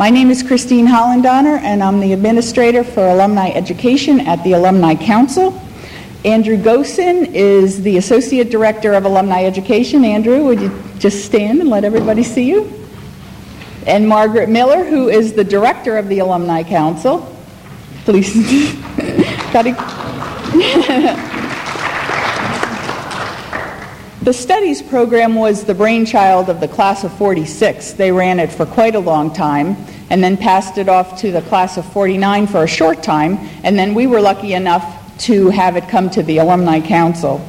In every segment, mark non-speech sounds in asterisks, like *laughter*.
My name is Christine Hollendonner, and I'm the administrator for alumni education at the Alumni Council. Andrew Gosin is the associate director of alumni education. Andrew, would you just stand and let everybody see you? And Margaret Miller, who is the director of the Alumni Council. Please. *laughs* *laughs* The studies program was the brainchild of the class of 46. They ran it for quite a long time and then passed it off to the class of 49 for a short time, and then we were lucky enough to have it come to the Alumni Council.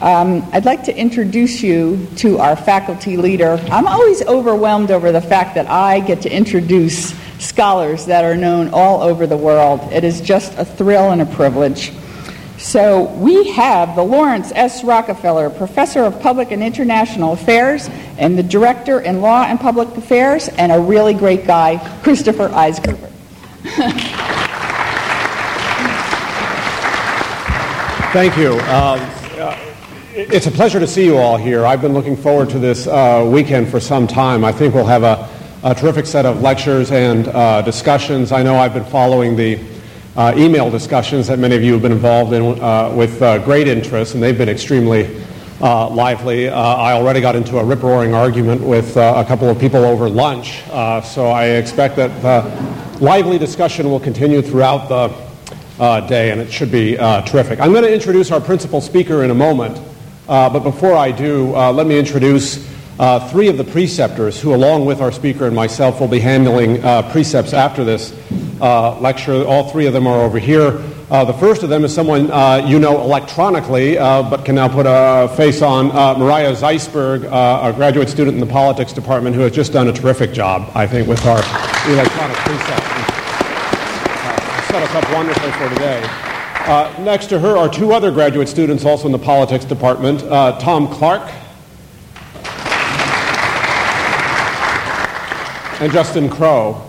Um, I'd like to introduce you to our faculty leader. I'm always overwhelmed over the fact that I get to introduce scholars that are known all over the world. It is just a thrill and a privilege. So we have the Laurance S. Rockefeller Professor of Public and International Affairs and the Director in Law and Public Affairs and a really great guy, Christopher Eisgruber. Thank you. Uh, it's a pleasure to see you all here. I've been looking forward to this uh, weekend for some time. I think we'll have a, a terrific set of lectures and uh, discussions. I know I've been following the uh, email discussions that many of you have been involved in uh, with uh, great interest, and they've been extremely uh, lively. Uh, I already got into a rip-roaring argument with uh, a couple of people over lunch, so I expect that the lively discussion will continue throughout the day, and it should be terrific. I'm going to introduce our principal speaker in a moment, but before I do, let me introduce three of the preceptors, who, along with our speaker and myself, will be handling precepts after this uh, lecture. All three of them are over here. Uh, the first of them is someone uh, you know electronically, uh, but can now put a face on Mariah Zeisberg, a graduate student in the politics department, who has just done a terrific job, I think, with our electronic precepts. set us up wonderfully for today. next to her are two other graduate students, also in the politics department Tom Clark and Justin Crowe.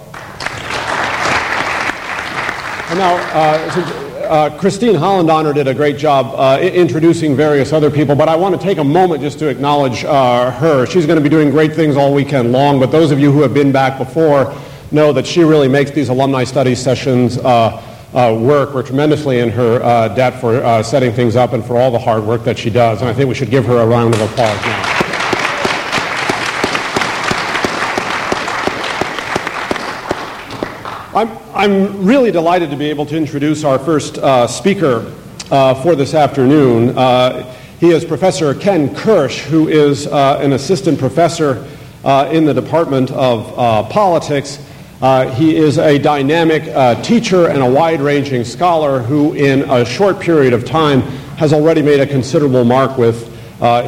Now, uh, uh, Christine Hollendonner did a great job uh, introducing various other people, but I want to take a moment just to acknowledge uh, her. She's going to be doing great things all weekend long, but those of you who have been back before know that she really makes these alumni study sessions uh, uh, work. We're tremendously in her debt for setting things up and for all the hard work that she does, and I think we should give her a round of applause now. I'm, I'm really delighted to be able to introduce our first uh, speaker uh, for this afternoon. Uh, he is Professor Ken Kersch, who is uh, an assistant professor uh, in the Department of Politics. he is a dynamic teacher and a wide ranging scholar who, in a short period of time, has already made a considerable mark with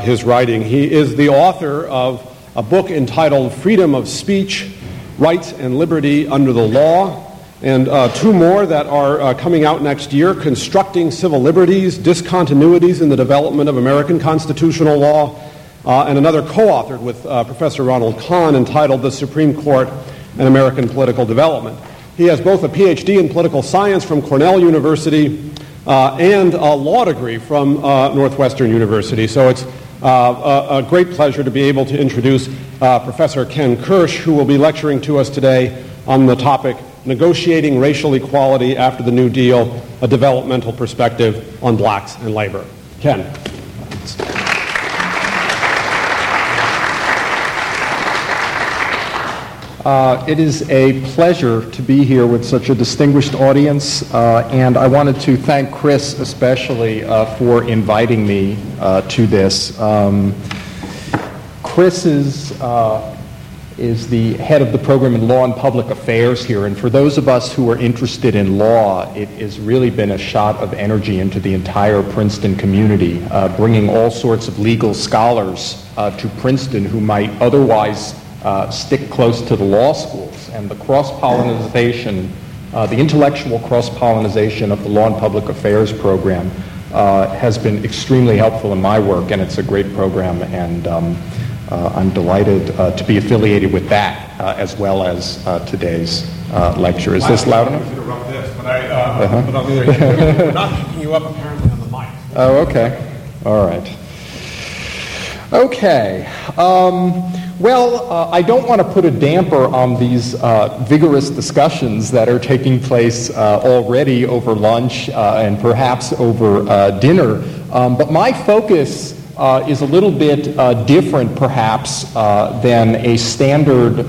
his writing. He is the author of a book entitled Freedom of Speech Rights and Liberty Under the Law, and uh, two more that are uh, coming out next year Constructing Civil Liberties, Discontinuities in the Development of American Constitutional Law, uh, and another co authored with uh, Professor Ronald Kahn entitled The Supreme Court and American Political Development. He has both a PhD in political science from Cornell University uh, and a law degree from uh, Northwestern University. So it's uh, a, great pleasure to be able to introduce uh, Professor Ken Kersch, who will be lecturing to us today on the topic Negotiating Racial Equality After the New Deal, a developmental perspective on blacks and labor. Ken. Uh, it is a pleasure to be here with such a distinguished audience, uh, and I wanted to thank Chris especially uh, for inviting me uh, to this. Um, Chris is, uh, is the head of the program in law and public affairs here, and for those of us who are interested in law, it has really been a shot of energy into the entire Princeton community, uh, bringing all sorts of legal scholars to Princeton who might otherwise uh, stick close to the law schools and the cross-pollination, uh, the intellectual cross-pollination of the Law and Public Affairs program uh, has been extremely helpful in my work, and it's a great program, and um, uh, I'm delighted uh, to be affiliated with that uh, as well as today's lecture. Is this loud enough? This, but I, uh-huh. but we're not picking you up apparently on the mic. Oh, okay. All right. Okay. Um, well, uh, I don't want to put a damper on these uh, vigorous discussions that are taking place uh, already over lunch uh, and perhaps over uh, dinner, um, but my focus uh, is a little bit different, perhaps, than a standard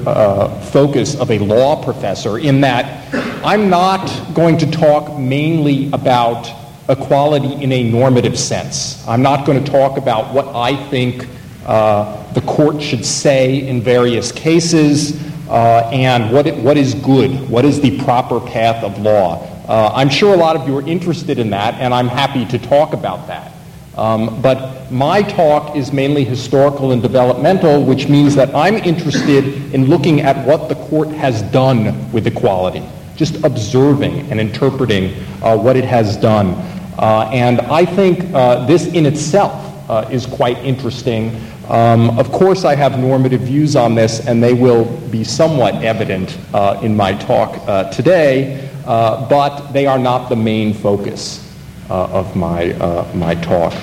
focus of a law professor, in that I'm not going to talk mainly about equality in a normative sense. I'm not going to talk about what I think uh, the court should say in various cases, uh, and what, it, what is good, what is the proper path of law. Uh, I'm sure a lot of you are interested in that, and I'm happy to talk about that. Um, but my talk is mainly historical and developmental, which means that I'm interested in looking at what the court has done with equality, just observing and interpreting uh, what it has done. Uh, and I think uh, this in itself uh, is quite interesting. Um, of course, I have normative views on this, and they will be somewhat evident uh, in my talk uh, today, uh, but they are not the main focus uh, of my, uh, my talk.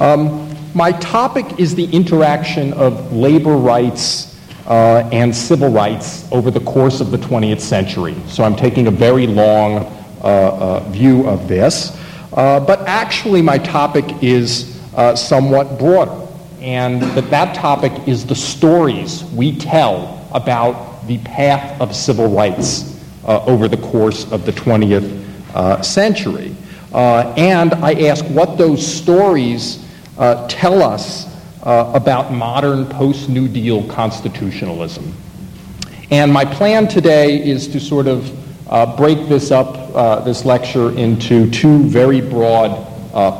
Um, my topic is the interaction of labor rights and civil rights over the course of the 20th century. So I'm taking a very long view of this. but actually, my topic is uh, somewhat broader. And that that topic is the stories we tell about the path of civil rights uh, over the course of the 20th uh, century. Uh, and I ask what those stories uh, tell us uh, about modern post New Deal constitutionalism. And my plan today is to sort of break this up, this lecture, into two very broad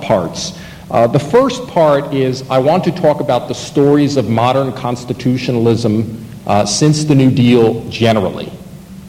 parts. Uh, the first part is I want to talk about the stories of modern constitutionalism uh, since the New Deal generally,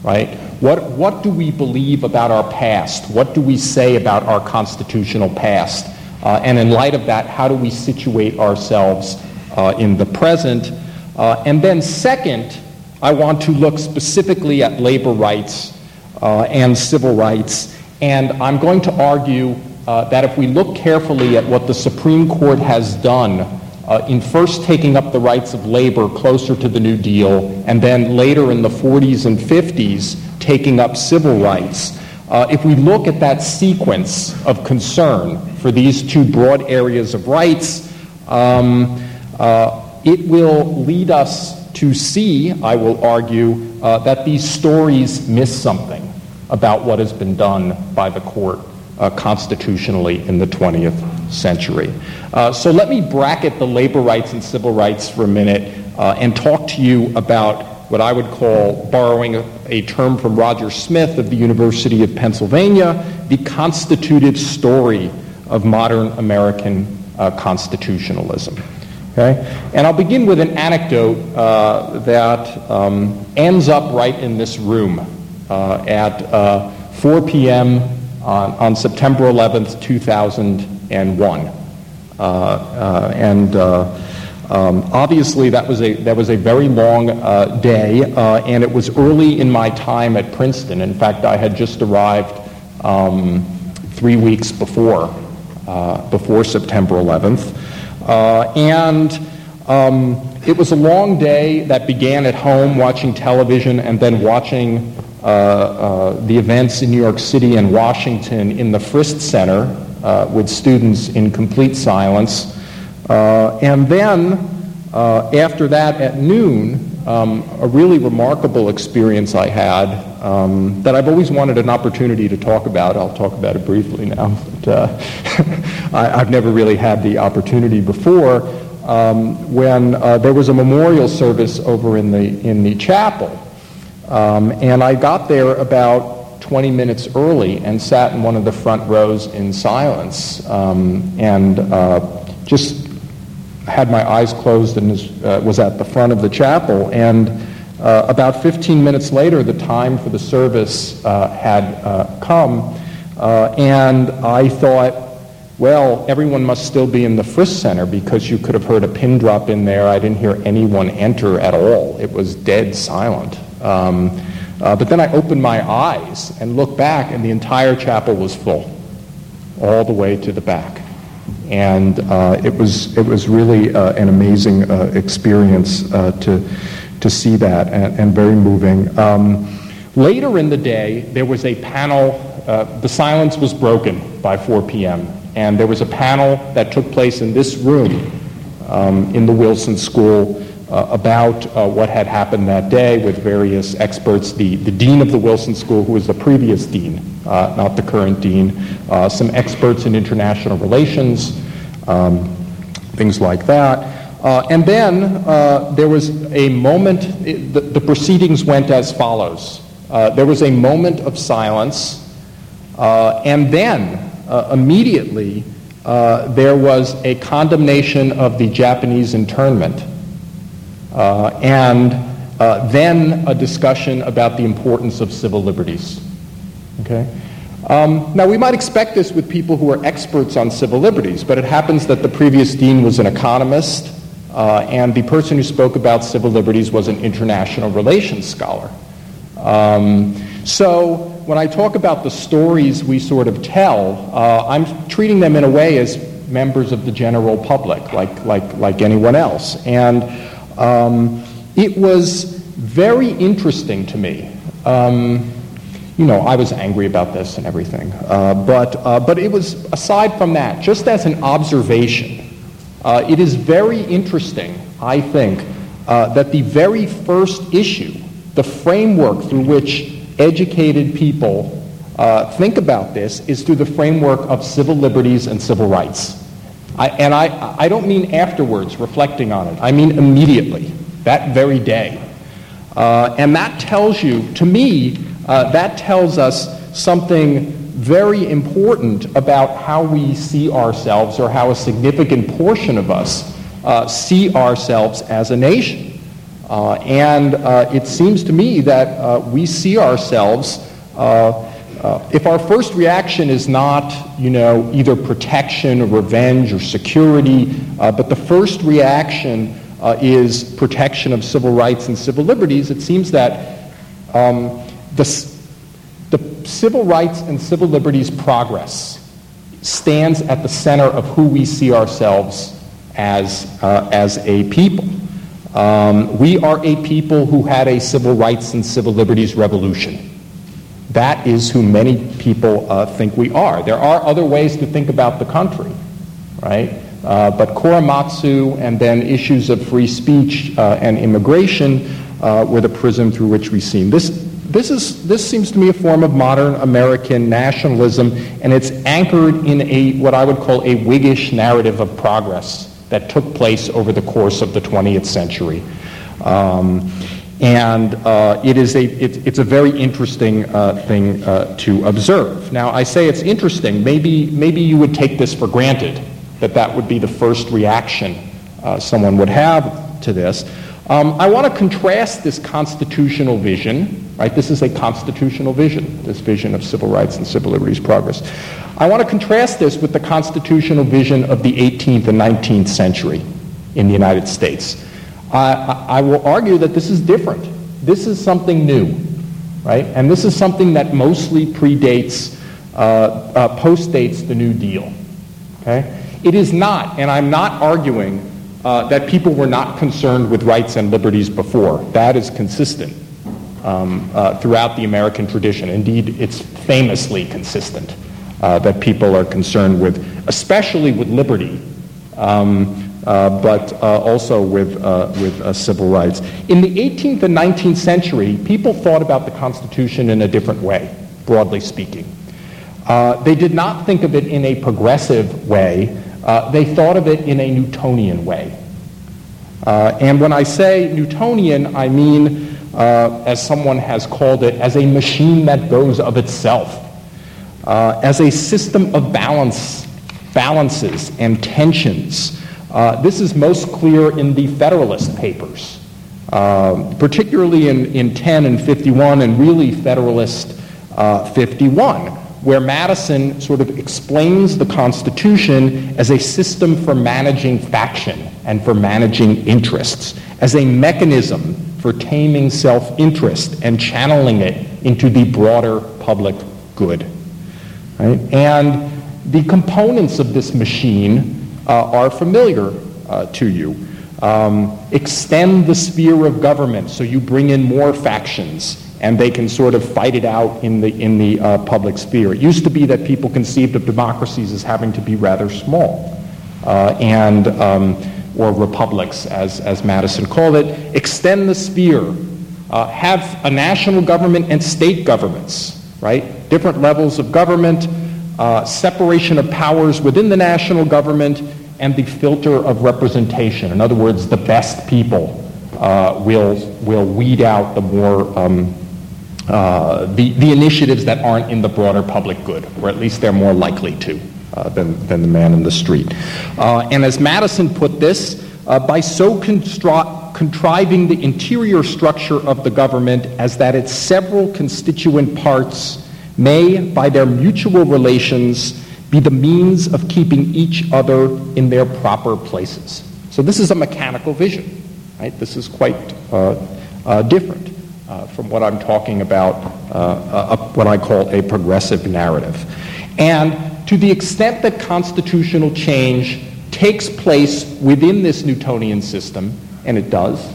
right? What, what do we believe about our past? What do we say about our constitutional past? Uh, and in light of that, how do we situate ourselves uh, in the present? Uh, and then, second, I want to look specifically at labor rights uh, and civil rights. And I'm going to argue that if we look carefully at what the Supreme Court has done uh, in first taking up the rights of labor closer to the New Deal, and then later in the 40s and 50s taking up civil rights, uh, if we look at that sequence of concern for these two broad areas of rights, um, uh, it will lead us to see, I will argue, uh, that these stories miss something about what has been done by the court uh, constitutionally in the 20th century. Uh, so let me bracket the labor rights and civil rights for a minute uh, and talk to you about what I would call, borrowing a, a, term from Rogers Smith of the University of Pennsylvania, the constitutive story of modern American uh, constitutionalism. Okay? And I'll begin with an anecdote uh, that um, ends up right in this room uh, at 4 p.m on, on September 11th, 2001. Uh, uh, and uh, um, obviously, that was a that was a very long uh, day, uh, and it was early in my time at Princeton. In fact, I had just arrived um, three weeks before uh, before September 11th, and. Um, it was a long day that began at home watching television and then watching uh, uh, the events in New York City and Washington in the Frist Center uh, with students in complete silence. and then after that at noon, um, a really remarkable experience I had um, that I've always wanted an opportunity to talk about. I'll talk about it briefly now. But, uh, *laughs* I, have never really had the opportunity before. Um, when uh, there was a memorial service over in the in the chapel, um, and I got there about 20 minutes early and sat in one of the front rows in silence um, and uh, just had my eyes closed and was, uh, was, at the front of the chapel. And uh, about 15 minutes later, the time for the service uh, had uh, come. Uh, and I thought, well, everyone must still be in the Frist Center because you could have heard a pin drop in there. I didn't hear anyone enter at all. It was dead silent. Um, uh, but then I opened my eyes and looked back, and the entire chapel was full, all the way to the back. And uh, it, was, it was really uh, an amazing uh, experience uh, to, to see that and, and very moving. Um, later in the day, there was a panel, uh, the silence was broken by 4 p.m., and there was a panel that took place in this room um, in the Wilson School uh, about uh, what had happened that day with various experts, the, the dean of the Wilson School, who was the previous dean, uh, not the current dean, uh, some experts in international relations, um, things like that. Uh, and then uh, there was a moment, it, the, the, proceedings went as follows. there was a moment of silence, and then immediately there was a condemnation of the Japanese internment. Uh, and uh, then a discussion about the importance of civil liberties. Okay? Um, now, we might expect this with people who are experts on civil liberties, but it happens that the previous dean was an economist, uh, and the person who spoke about civil liberties was an international relations scholar. Um, so, when I talk about the stories we sort of tell, uh, I'm treating them in a way as members of the general public, like, like, like anyone else. And um, it was very interesting to me. Um, you know, I was angry about this and everything. Uh, but, uh, but it was, aside from that, just as an observation, uh, it is very interesting, I think, uh, that the very first issue, the framework through which educated people uh, think about this, is through the framework of civil liberties and civil rights. I, and I, I don't mean afterwards, reflecting on it. I mean immediately, that very day. Uh, and that tells you, to me, uh, that tells us something very important about how we see ourselves or how a significant portion of us uh, see ourselves as a nation. Uh, and uh, it seems to me that uh, we see ourselves uh, if our first reaction is not, you know, either protection or revenge or security, uh, but the first reaction uh, is protection of civil rights and civil liberties, it seems that um, the, the civil rights and civil liberties progress stands at the center of who we see ourselves as, uh, as a people. Um, we are a people who had a civil rights and civil liberties revolution. That is who many people uh, think we are. There are other ways to think about the country, right? Uh, but Korematsu and then issues of free speech uh, and immigration uh, were the prism through which we see this. This, is, this seems to me a form of modern American nationalism, and it's anchored in a, what I would call a Whiggish narrative of progress that took place over the course of the 20th century. Um, and uh, it is a, it, it's a very interesting uh, thing uh, to observe. Now, I say it's interesting. Maybe, maybe you would take this for granted, that that would be the first reaction uh, someone would have to this. Um, I want to contrast this constitutional vision, right? This is a constitutional vision, this vision of civil rights and civil liberties progress. I want to contrast this with the constitutional vision of the 18th and 19th century in the United States. I, I will argue that this is different. This is something new, right? And this is something that mostly predates, uh, uh, postdates the New Deal. Okay? It is not, and I'm not arguing uh, that people were not concerned with rights and liberties before. That is consistent um, uh, throughout the American tradition. Indeed, it's famously consistent uh, that people are concerned with, especially with liberty. Um, but uh, also with, uh, with civil rights. In the 18th and 19th century, people thought about the Constitution in a different way, broadly speaking. they did not think of it in a progressive way. they thought of it in a Newtonian way. and when I say Newtonian, I mean, as someone has called it, as a machine that goes of itself. Uh, as a system of balance, balances and tensions uh, this is most clear in the Federalist Papers, uh, particularly in, in 10 and 51, and really Federalist uh, 51, where Madison sort of explains the Constitution as a system for managing faction and for managing interests, as a mechanism for taming self-interest and channeling it into the broader public good. Right? And the components of this machine are familiar uh, to you. Um, extend the sphere of government so you bring in more factions and they can sort of fight it out in the, in the uh, public sphere. It used to be that people conceived of democracies as having to be rather small, uh, and, um, or republics, as, as Madison called it. Extend the sphere. Uh, have a national government and state governments, right? Different levels of government, uh, separation of powers within the national government, and the filter of representation. In other words, the best people uh, will, will weed out the more um, uh, the, the initiatives that aren't in the broader public good, or at least they're more likely to uh, than, than the man in the street. Uh, and as Madison put this, uh, by so constru- contriving the interior structure of the government as that its several constituent parts may, by their mutual relations, be the means of keeping each other in their proper places. So this is a mechanical vision, right? This is quite uh, uh, different uh, from what I'm talking about, uh, what I call a progressive narrative. And to the extent that constitutional change takes place within this Newtonian system, and it does,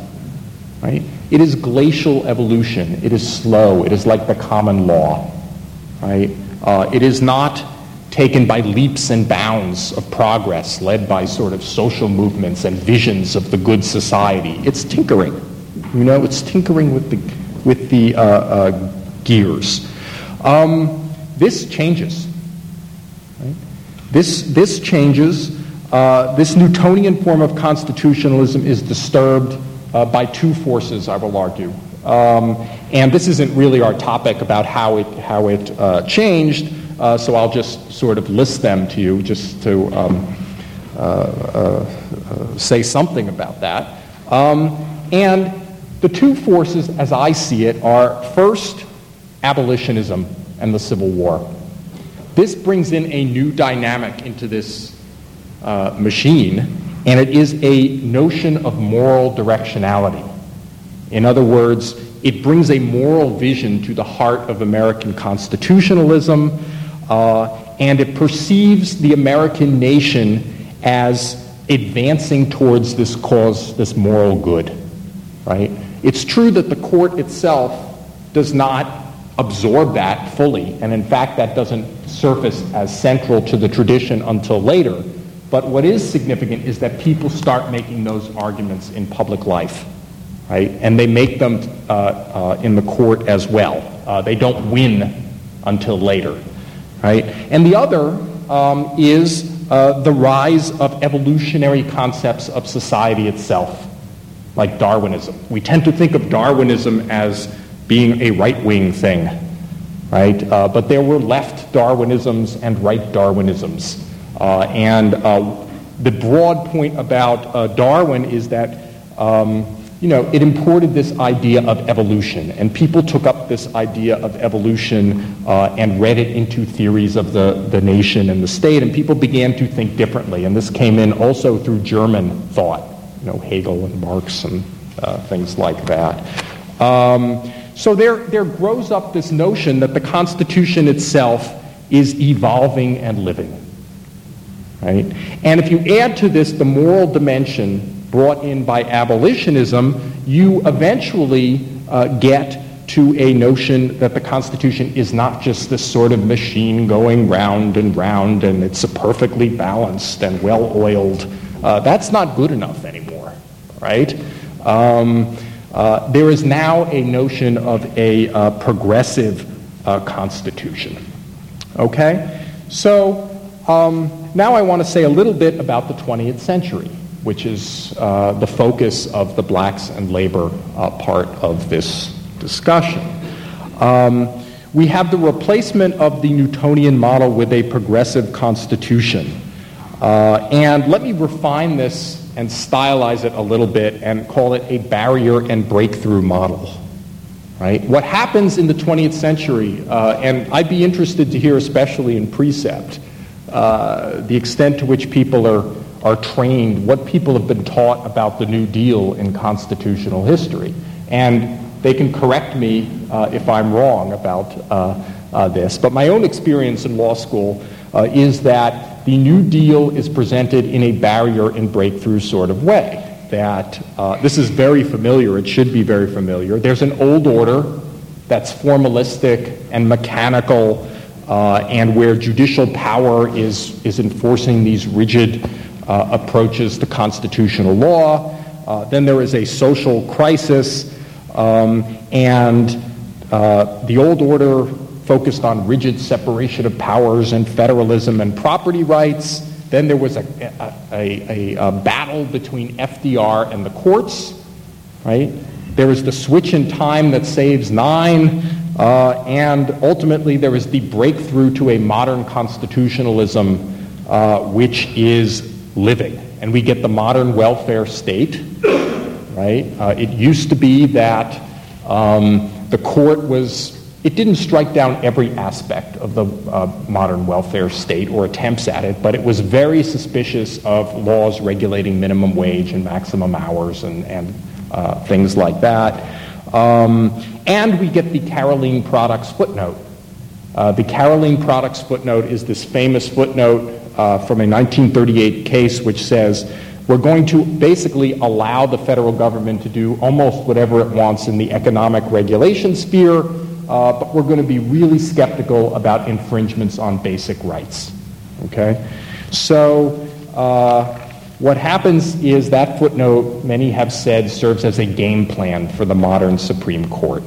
right? It is glacial evolution. It is slow. It is like the common law, right? Uh, it is not taken by leaps and bounds of progress led by sort of social movements and visions of the good society. It's tinkering. You know, it's tinkering with the with the uh, uh, gears. Um, this changes. This, this changes. Uh, this Newtonian form of constitutionalism is disturbed uh, by two forces, I will argue. Um, and this isn't really our topic about how it, how it uh, changed, uh, so I'll just sort of list them to you just to um, say something about that. Um, and the two forces, as I see it, are first, abolitionism and the Civil War. This brings in a new dynamic into this uh, machine, and it is a notion of moral directionality. In other words, it brings a moral vision to the heart of American constitutionalism, uh, and it perceives the American nation as advancing towards this cause, this moral good, right? It's true that the court itself does not absorb that fully, and in fact, that doesn't surface as central to the tradition until later. But what is significant is that people start making those arguments in public life, right? And they make them uh, uh, in the court as well. Uh, they don't win until later, right? And the other um, is uh, the rise of evolutionary concepts of society itself like Darwinism. We tend to think of Darwinism as being a right wing thing, right? Uh, but there were left Darwinisms and right Darwinisms. Uh, and uh, the broad point about uh, Darwin is that, um, you know, it imported this idea of evolution, and people took up this idea of evolution uh, and read it into theories of the, the nation and the state, and people began to think differently. And this came in also through German thought you know, Hegel and Marx and uh, things like that. Um, so there, there grows up this notion that the Constitution itself is evolving and living. Right? And if you add to this the moral dimension brought in by abolitionism, you eventually uh, get to a notion that the Constitution is not just this sort of machine going round and round and it's a perfectly balanced and well oiled. Uh, that's not good enough anymore right? Um, uh, there is now a notion of a uh, progressive uh, constitution. Okay? So um, now I want to say a little bit about the 20th century, which is uh, the focus of the blacks and labor uh, part of this discussion. Um, we have the replacement of the Newtonian model with a progressive constitution. Uh, and let me refine this and stylize it a little bit and call it a barrier and breakthrough model. Right? What happens in the 20th century, uh, and I'd be interested to hear, especially in precept, uh, the extent to which people are, are trained, what people have been taught about the New Deal in constitutional history. And they can correct me uh, if I'm wrong about uh, uh, this. But my own experience in law school uh, is that the New Deal is presented in a barrier and breakthrough sort of way. That uh, this is very familiar, it should be very familiar. There's an old order that's formalistic and mechanical uh, and where judicial power is, is enforcing these rigid uh, approaches to constitutional law. Uh, then there is a social crisis, um, and uh, the old order focused on rigid separation of powers and federalism and property rights. Then there was a, a, a, a battle between FDR and the courts, right? There is the switch in time that saves nine, uh, and ultimately there is the breakthrough to a modern constitutionalism, uh, which is living. And we get the modern welfare state, right? Uh, it used to be that um, the court was it didn't strike down every aspect of the uh, modern welfare state or attempts at it, but it was very suspicious of laws regulating minimum wage and maximum hours and, and uh, things like that. Um, and we get the Carolene Products footnote. Uh, the Carolene Products footnote is this famous footnote uh, from a 1938 case which says we're going to basically allow the federal government to do almost whatever it wants in the economic regulation sphere uh, but we're going to be really skeptical about infringements on basic rights. Okay? So, uh, what happens is that footnote, many have said, serves as a game plan for the modern Supreme Court.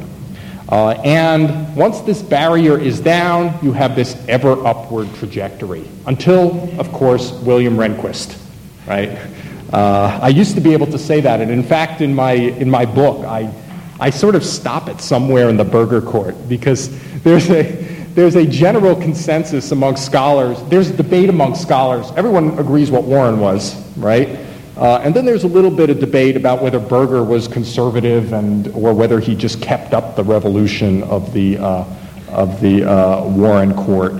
Uh, and once this barrier is down, you have this ever upward trajectory until, of course, William Rehnquist, right? Uh, I used to be able to say that, and in fact, in my, in my book, I I sort of stop it somewhere in the Burger Court because there's a, there's a general consensus among scholars. There's debate among scholars. Everyone agrees what Warren was, right? Uh, and then there's a little bit of debate about whether Burger was conservative and or whether he just kept up the revolution of the uh, of the uh, Warren court.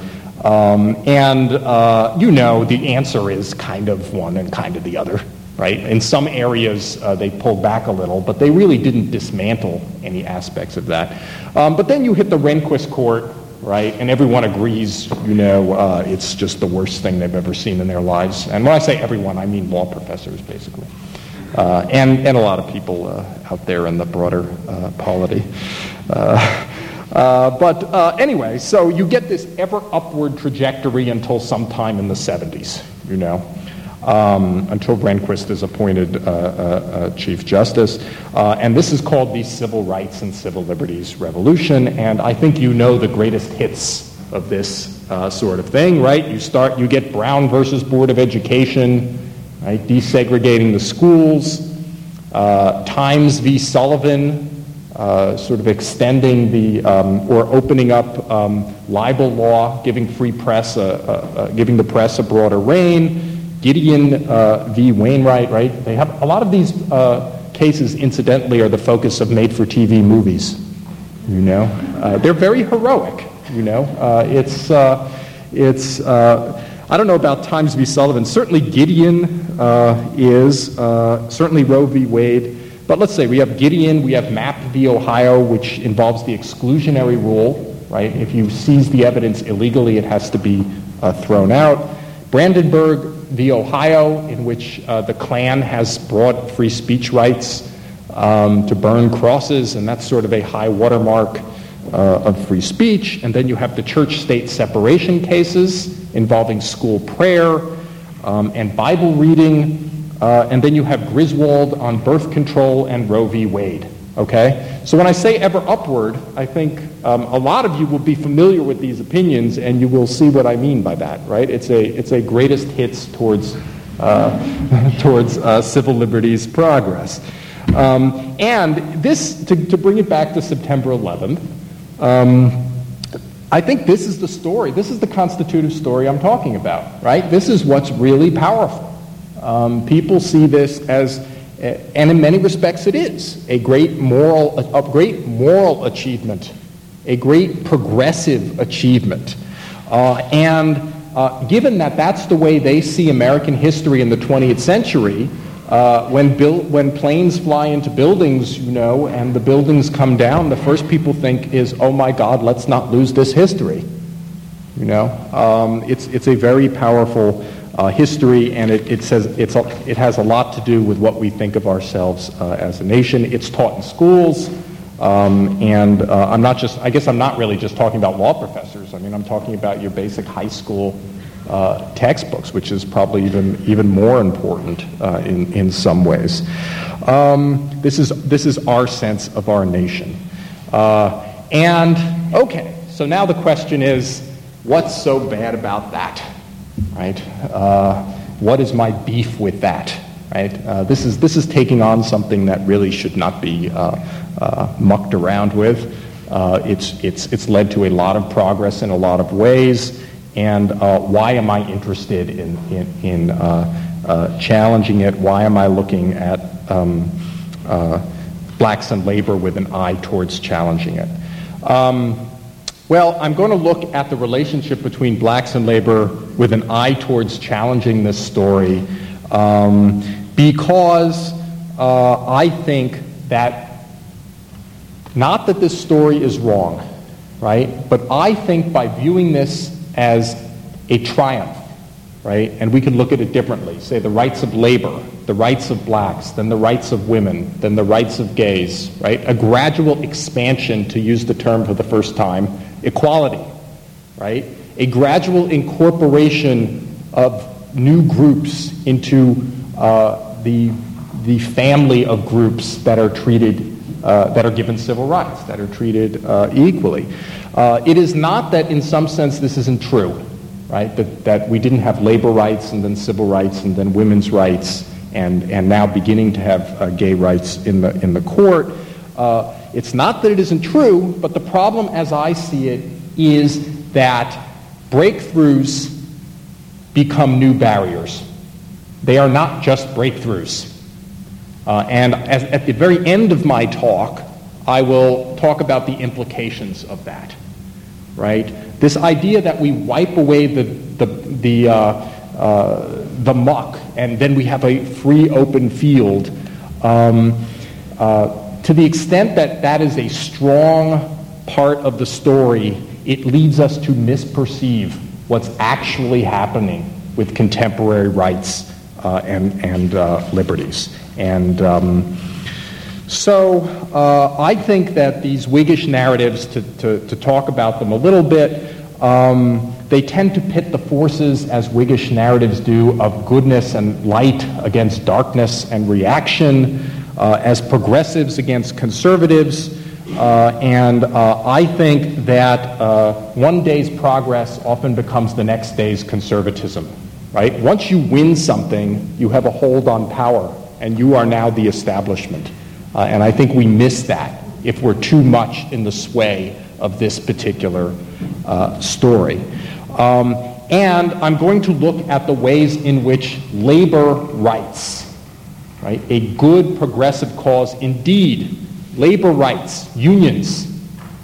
Um, and uh, you know the answer is kind of one and kind of the other right? In some areas, uh, they pulled back a little, but they really didn't dismantle any aspects of that. Um, but then you hit the Rehnquist court, right? And everyone agrees, you know, uh, it's just the worst thing they've ever seen in their lives. And when I say everyone, I mean law professors, basically. Uh, and, and a lot of people uh, out there in the broader uh, polity. Uh, but anyway, so you get this ever upward trajectory until sometime in the 70s, you know um, until Rehnquist is appointed uh, uh, uh, Chief Justice. Uh, and this is called the Civil Rights and Civil Liberties Revolution. And I think you know the greatest hits of this uh, sort of thing, right? You start, you get Brown versus Board of Education, right? Desegregating the schools. Times v. Sullivan, uh, sort of extending the um, or opening up um, libel law, giving free press, a, a, a, giving the press a broader reign. Gideon uh, v. Wainwright, right? They have a lot of these uh, cases, incidentally, are the focus of made-for-TV movies. You know, uh, they're very heroic. You know, uh, it's uh, it's. Uh, I don't know about Times v. Sullivan. Certainly, Gideon is certainly Roe v. Wade. But let's say we have Gideon, we have Mapp v. Ohio, which involves the exclusionary rule, right? If you seize the evidence illegally, it has to be thrown out. Brandenburg v. Ohio, in which uh, the Klan has broad free speech rights um, to burn crosses, and that's sort of a high watermark uh, of free speech. And then you have the church state separation cases involving school prayer um, and Bible reading. Uh, and then you have Griswold on birth control and Roe v. Wade. Okay? So when I say ever upward, I think um, a lot of you will be familiar with these opinions and you will see what I mean by that, right? It's a, it's a greatest hits towards, uh, *laughs* towards uh, civil liberties progress. Um, and this, to, to bring it back to September 11th, um, I think this is the story. This is the constitutive story I'm talking about, right? This is what's really powerful. Um, people see this as and in many respects it is a great moral, a great moral achievement, a great progressive achievement. Uh, and uh, given that that's the way they see American history in the 20th century, uh, when, when planes fly into buildings, you know, and the buildings come down, the first people think is, oh my God, let's not lose this history. You know, um, it's it's a very powerful uh, history, and it, it says a, it has a lot to do with what we think of ourselves uh, as a nation. It's taught in schools, um, and uh, I'm not just I guess I'm not really just talking about law professors. I mean, I'm talking about your basic high school uh, textbooks, which is probably even even more important uh, in in some ways. Um, this is this is our sense of our nation, uh, and okay. So now the question is, what's so bad about that? Right? Uh, what is my beef with that, right? Uh, this, is, this is taking on something that really should not be uh, uh mucked around with. Uh, it's, it's, it's led to a lot of progress in a lot of ways, and why am I interested in, in, in challenging it? Why am I looking at um, blacks and labor with an eye towards challenging it? Um, well, I'm going to look at the relationship between blacks and labor with an eye towards challenging this story um, because uh, I think that not that this story is wrong, right? But I think by viewing this as a triumph, right? And we can look at it differently. Say the rights of labor, the rights of blacks, then the rights of women, then the rights of gays, right? A gradual expansion, to use the term for the first time, equality, right? A gradual incorporation of new groups into uh, the, the family of groups that are treated, uh, that are given civil rights, that are treated uh, equally. Uh, it is not that in some sense this isn't true, right? That, that we didn't have labor rights and then civil rights and then women's rights and, and now beginning to have uh, gay rights in the, in the court. Uh, it's not that it isn't true, but the problem as I see it is that breakthroughs become new barriers. They are not just breakthroughs. Uh, and as, at the very end of my talk, I will talk about the implications of that. Right? This idea that we wipe away the, the, the, uh, uh, the muck and then we have a free open field. Um, uh, to the extent that that is a strong part of the story, it leads us to misperceive what's actually happening with contemporary rights uh, and, and uh, liberties. And um, so uh, I think that these Whiggish narratives, to, to, to, talk about them a little bit, um, they tend to pit the forces, as Whiggish narratives do, of goodness and light against darkness and reaction uh, as progressives against conservatives. Uh, and uh, I think that uh, one day's progress often becomes the next day's conservatism. Right? Once you win something, you have a hold on power, and you are now the establishment. Uh, and I think we miss that if we're too much in the sway of this particular uh, story. Um, and I'm going to look at the ways in which labor rights right? A good progressive cause indeed. Labor rights, unions,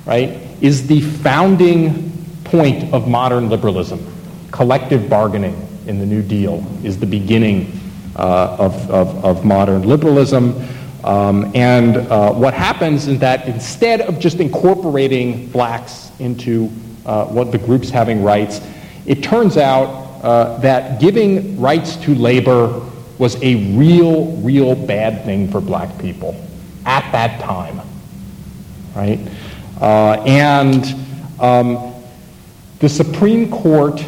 right, is the founding point of modern liberalism. Collective bargaining in the New Deal is the beginning uh, of, of, of, modern liberalism. Um, and uh, what happens is that instead of just incorporating blacks into uh, what the groups having rights, it turns out uh, that giving rights to labor was a real, real bad thing for black people at that time. Right? Uh, and um, the Supreme Court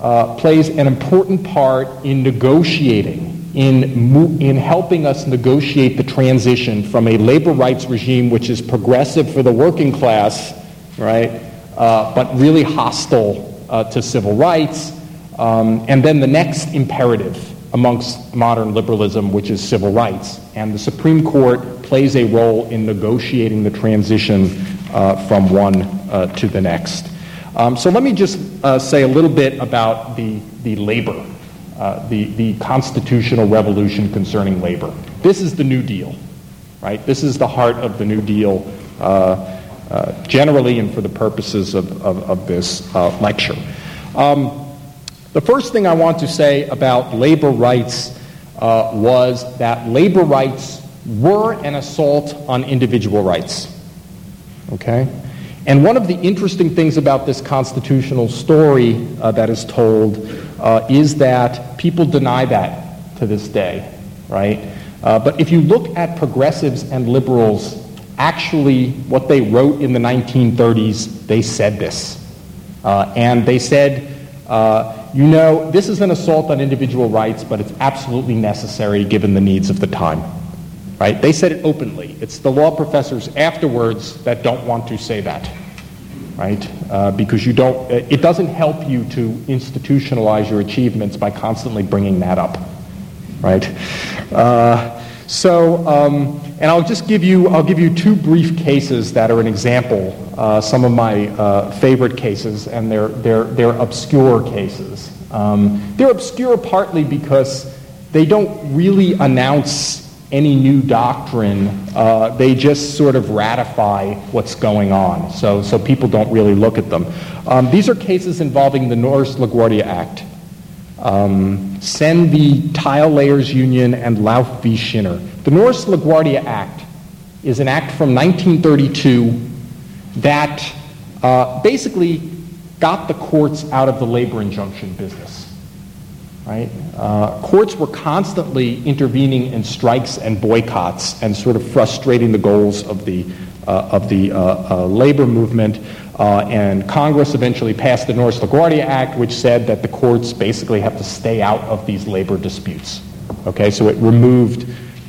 uh, plays an important part in negotiating, in, in helping us negotiate the transition from a labor rights regime which is progressive for the working class, right, uh, but really hostile uh, to civil rights, um, and then the next imperative amongst modern liberalism, which is civil rights. And the Supreme Court plays a role in negotiating the transition uh, from one uh, to the next. Um, so let me just uh, say a little bit about the, the labor, uh, the, the constitutional revolution concerning labor. This is the New Deal, right? This is the heart of the New Deal uh, uh, generally and for the purposes of, of, of this lecture. Um, the first thing I want to say about labor rights uh, was that labor rights were an assault on individual rights. Okay? And one of the interesting things about this constitutional story uh, that is told uh, is that people deny that to this day, right? Uh, but if you look at progressives and liberals, actually what they wrote in the 1930s, they said this. Uh, and they said, uh, you know, this is an assault on individual rights, but it's absolutely necessary given the needs of the time. Right? They said it openly. It's the law professors afterwards that don't want to say that. Right? Uh, because you don't, it doesn't help you to institutionalize your achievements by constantly bringing that up. Right? Uh, so, um, and I'll just give you, I'll give you two brief cases that are an example, uh, some of my uh, favorite cases, and they're, they're, they're obscure cases. Um, they're obscure partly because they don't really announce any new doctrine. Uh, they just sort of ratify what's going on. So, so people don't really look at them. Um, these are cases involving the Norris LaGuardia Act, um, Senn v. Tile Layers Union, and Lauf v. Shinner. The Norris LaGuardia Act is an act from 1932 that uh, basically got the courts out of the labor injunction business. Right? Uh, courts were constantly intervening in strikes and boycotts and sort of frustrating the goals of the, uh, of the uh, uh labor movement. Uh, and Congress eventually passed the Norris LaGuardia Act, which said that the courts basically have to stay out of these labor disputes. Okay, so it removed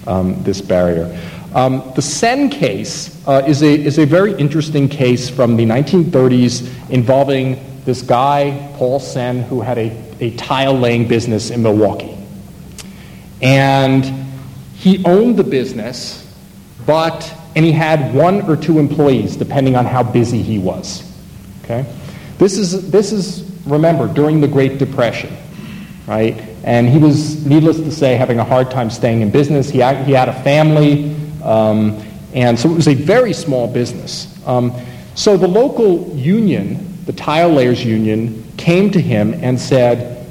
um, this barrier. Um, the Senn case uh, is, a, is a very interesting case from the 1930s involving this guy, Paul Senn, who had a a tile laying business in Milwaukee. And he owned the business, but, and he had one or two employees, depending on how busy he was. Okay? This is, this is remember, during the Great Depression, right? And he was, needless to say, having a hard time staying in business. He had, he had a family, um, and so it was a very small business. Um, so the local union, the tile layers union, came to him and said,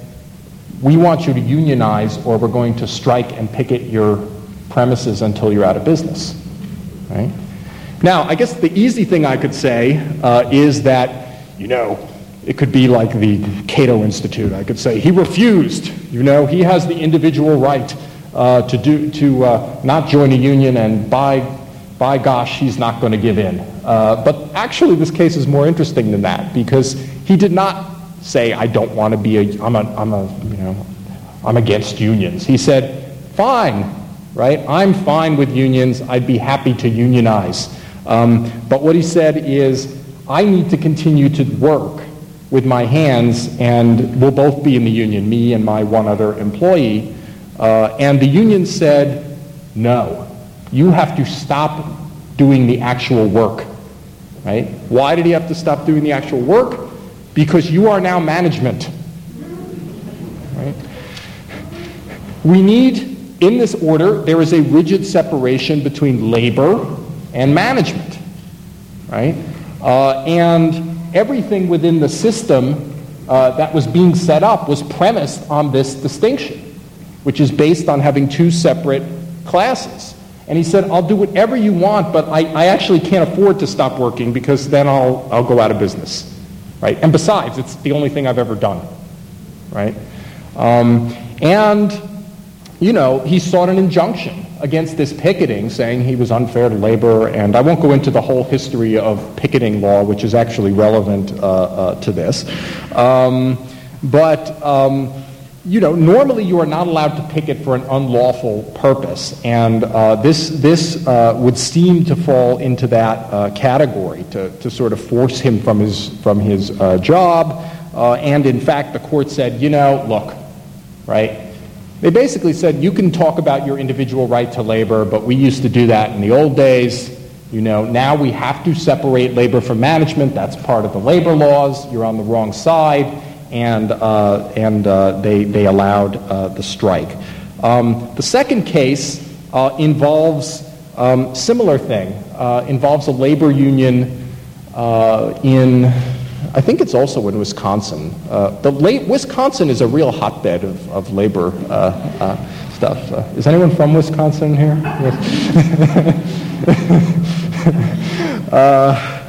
We want you to unionize, or we're going to strike and picket your premises until you're out of business. Right? Now, I guess the easy thing I could say uh, is that, you know, it could be like the Cato Institute. I could say he refused. You know, he has the individual right uh, to do to uh, not join a union, and by by gosh, he's not going to give in. Uh, but actually, this case is more interesting than that because he did not say, I don't want to be a, I'm a, I'm a, you know, I'm against unions. He said, fine, right? I'm fine with unions. I'd be happy to unionize. Um, but what he said is, I need to continue to work with my hands, and we'll both be in the union, me and my one other employee. Uh, and the union said, no, you have to stop doing the actual work. Right? Why did he have to stop doing the actual work? because you are now management. Right? We need, in this order, there is a rigid separation between labor and management. Right? Uh, and everything within the system uh, that was being set up was premised on this distinction, which is based on having two separate classes. And he said, I'll do whatever you want, but I, I actually can't afford to stop working because then I'll, I'll go out of business right? And besides, it's the only thing I've ever done, right? Um, and, you know, he sought an injunction against this picketing, saying he was unfair to labor. And I won't go into the whole history of picketing law, which is actually relevant uh, uh, to this. Um, but um, you know, normally you are not allowed to picket for an unlawful purpose, and uh, this this uh, would seem to fall into that uh, category to, to sort of force him from his from his uh, job. And in fact, the court said, you know, look, right? They basically said you can talk about your individual right to labor, but we used to do that in the old days. You know, now we have to separate labor from management. That's part of the labor laws. You're on the wrong side and, uh, and uh, they, they allowed uh, the strike. Um, the second case uh, involves um, similar thing, uh, involves a labor union uh, in, I think it's also in Wisconsin. the late, Wisconsin is a real hotbed of, of labor stuff. is anyone from Wisconsin here? *laughs*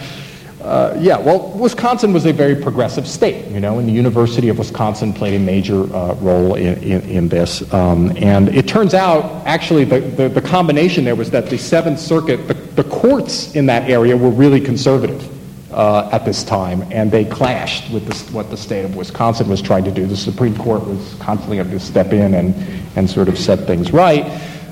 Uh, yeah, well, Wisconsin was a very progressive state, you know, and the University of Wisconsin played a major uh, role in, in, in this. Um, and it turns out, actually, the, the, the, combination there was that the Seventh Circuit, the, the courts in that area were really conservative uh, at this time, and they clashed with this, what the state of Wisconsin was trying to do. The Supreme Court was constantly having to step in and, and sort of set things right.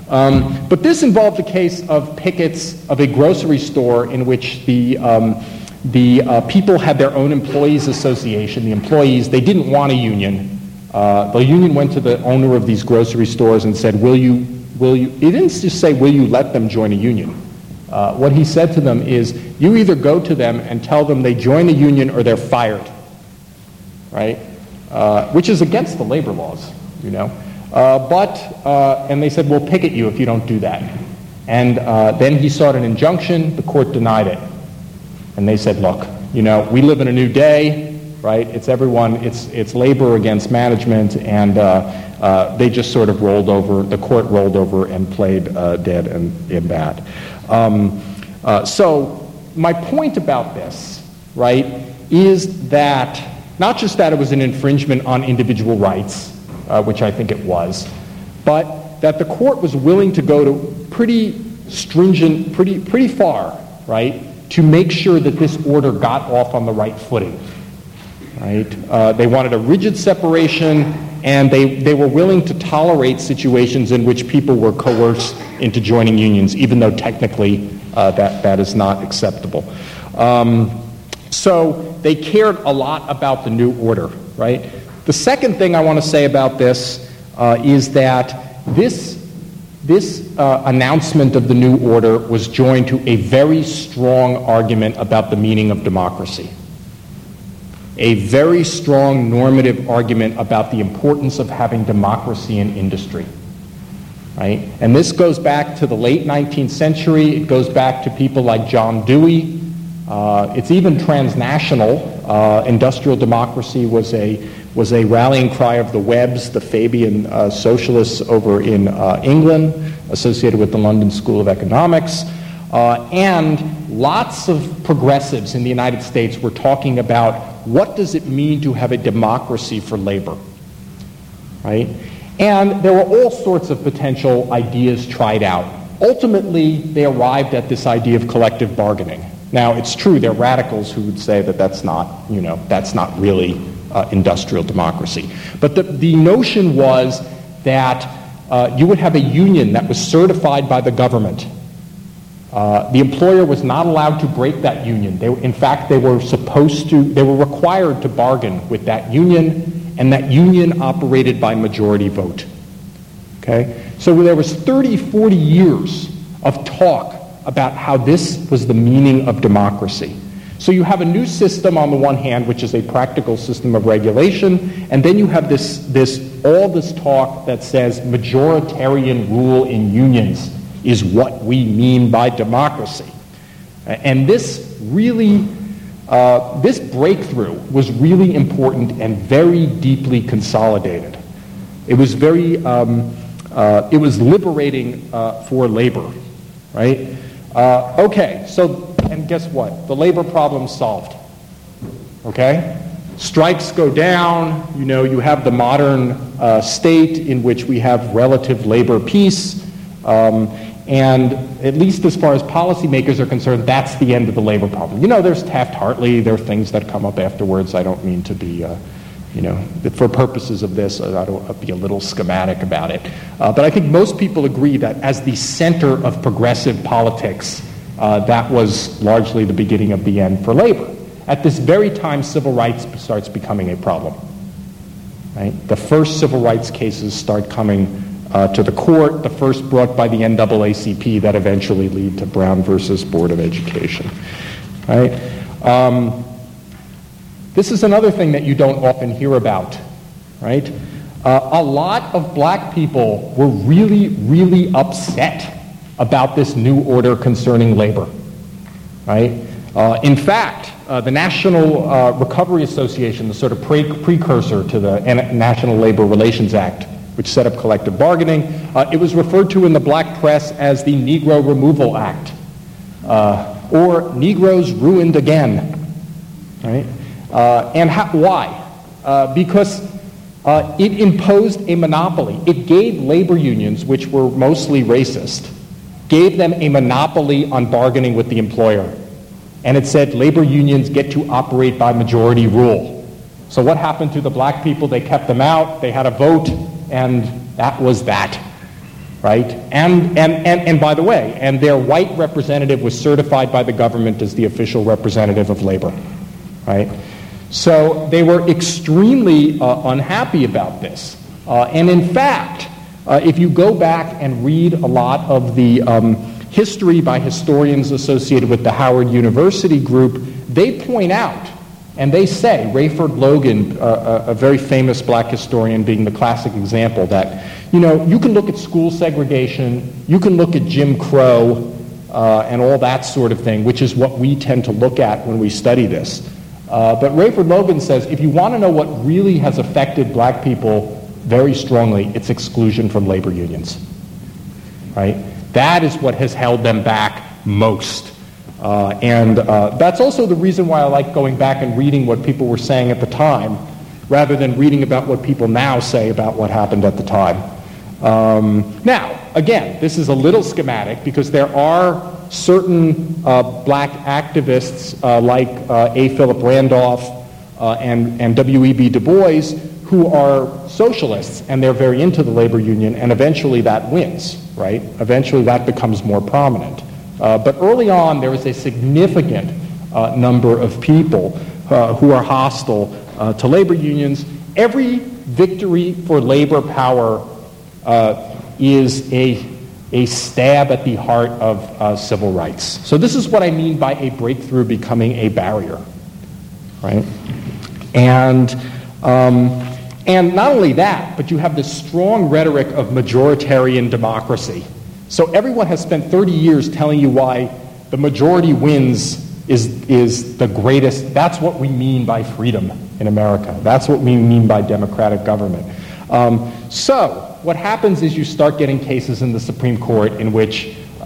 Um, but this involved a case of pickets of a grocery store in which the um, the uh, people had their own employees association. The employees, they didn't want a union. Uh, the union went to the owner of these grocery stores and said, will you, will you, he didn't just say, will you let them join a union? Uh, what he said to them is, you either go to them and tell them they join the union or they're fired, right? Uh, which is against the labor laws, you know. Uh, but, uh, and they said, we'll picket you if you don't do that. And then he sought an injunction. The court denied it. And they said, look, you know, we live in a new day, right? It's everyone, it's, it's labor against management, and uh, uh, they just sort of rolled over, the court rolled over and played uh, dead and, bad. Um, uh, so my point about this, right, is that not just that it was an infringement on individual rights, uh, which I think it was, but that the court was willing to go to pretty stringent, pretty, pretty far, right, to make sure that this order got off on the right footing. Right? Uh, they wanted a rigid separation, and they, they were willing to tolerate situations in which people were coerced into joining unions, even though technically uh, that, that is not acceptable. Um, so they cared a lot about the new order, right? The second thing I want to say about this uh, is that this this uh, announcement of the new order was joined to a very strong argument about the meaning of democracy. A very strong normative argument about the importance of having democracy in industry. Right? And this goes back to the late 19th century. It goes back to people like John Dewey. Uh, it's even transnational. Uh, industrial democracy was a was a rallying cry of the Webbs, the Fabian uh, socialists over in uh, England, associated with the London School of Economics. Uh, and lots of progressives in the United States were talking about what does it mean to have a democracy for labor, right? And there were all sorts of potential ideas tried out. Ultimately, they arrived at this idea of collective bargaining. Now, it's true there are radicals who would say that that's not, you know, that's not really uh, industrial democracy. But the, the notion was that uh, you would have a union that was certified by the government. Uh, the employer was not allowed to break that union. They, in fact, they were supposed to, they were required to bargain with that union, and that union operated by majority vote. Okay? So there was 30, 40 years of talk about how this was the meaning of democracy. So you have a new system on the one hand, which is a practical system of regulation, and then you have this, this all this talk that says majoritarian rule in unions is what we mean by democracy. And this really, uh, this breakthrough was really important and very deeply consolidated. It was very, um, uh, it was liberating uh, for labor, right? Uh, okay, so and guess what? The labor problem's solved. Okay? Strikes go down. You know, you have the modern uh, state in which we have relative labor peace. Um, and at least as far as policymakers are concerned, that's the end of the labor problem. You know, there's Taft-Hartley. There are things that come up afterwards. I don't mean to be, uh, you know, for purposes of this, I don't be a little schematic about it. Uh, but I think most people agree that as the center of progressive politics, uh, that was largely the beginning of the end for labor. At this very time, civil rights starts becoming a problem. Right? The first civil rights cases start coming uh, to the court, the first brought by the NAACP that eventually lead to Brown versus Board of Education. Right? Um, this is another thing that you don't often hear about. Right? Uh, a lot of black people were really, really upset about this new order concerning labor. Right? Uh, in fact, uh, the National uh, Recovery Association, the sort of pre- precursor to the National Labor Relations Act, which set up collective bargaining, uh, it was referred to in the black press as the Negro Removal Act, uh, or Negroes Ruined Again. right? Uh, and why? Uh, because uh, it imposed a monopoly. It gave labor unions, which were mostly racist, gave them a monopoly on bargaining with the employer. And it said labor unions get to operate by majority rule. So what happened to the black people? They kept them out, they had a vote, and that was that. Right? And, and, and, and by the way, and their white representative was certified by the government as the official representative of labor. Right? So they were extremely uh, unhappy about this. Uh, and in fact, uh, if you go back and read a lot of the um, history by historians associated with the Howard University group, they point out and they say, Rayford Logan, uh, a very famous black historian being the classic example, that, you know, you can look at school segregation, you can look at Jim Crow, uh, and all that sort of thing, which is what we tend to look at when we study this. Uh, but Rayford Logan says if you want to know what really has affected black people very strongly, it's exclusion from labor unions. Right? That is what has held them back most. Uh, and uh, that's also the reason why I like going back and reading what people were saying at the time rather than reading about what people now say about what happened at the time. Um, now, again, this is a little schematic because there are certain uh, black activists uh, like uh, A. Philip Randolph uh, and, and W.E.B. Du Bois who are socialists and they're very into the labor union and eventually that wins, right? Eventually that becomes more prominent. Uh, but early on there is a significant uh, number of people who are hostile to labor unions. Every victory for labor power is a a stab at the heart of uh, civil rights. So this is what I mean by a breakthrough becoming a barrier, right? And um, and not only that, but you have this strong rhetoric of majoritarian democracy. So everyone has spent 30 years telling you why the majority wins is, is the greatest. That's what we mean by freedom in America. That's what we mean by democratic government. Um, so what happens is you start getting cases in the Supreme Court in which uh,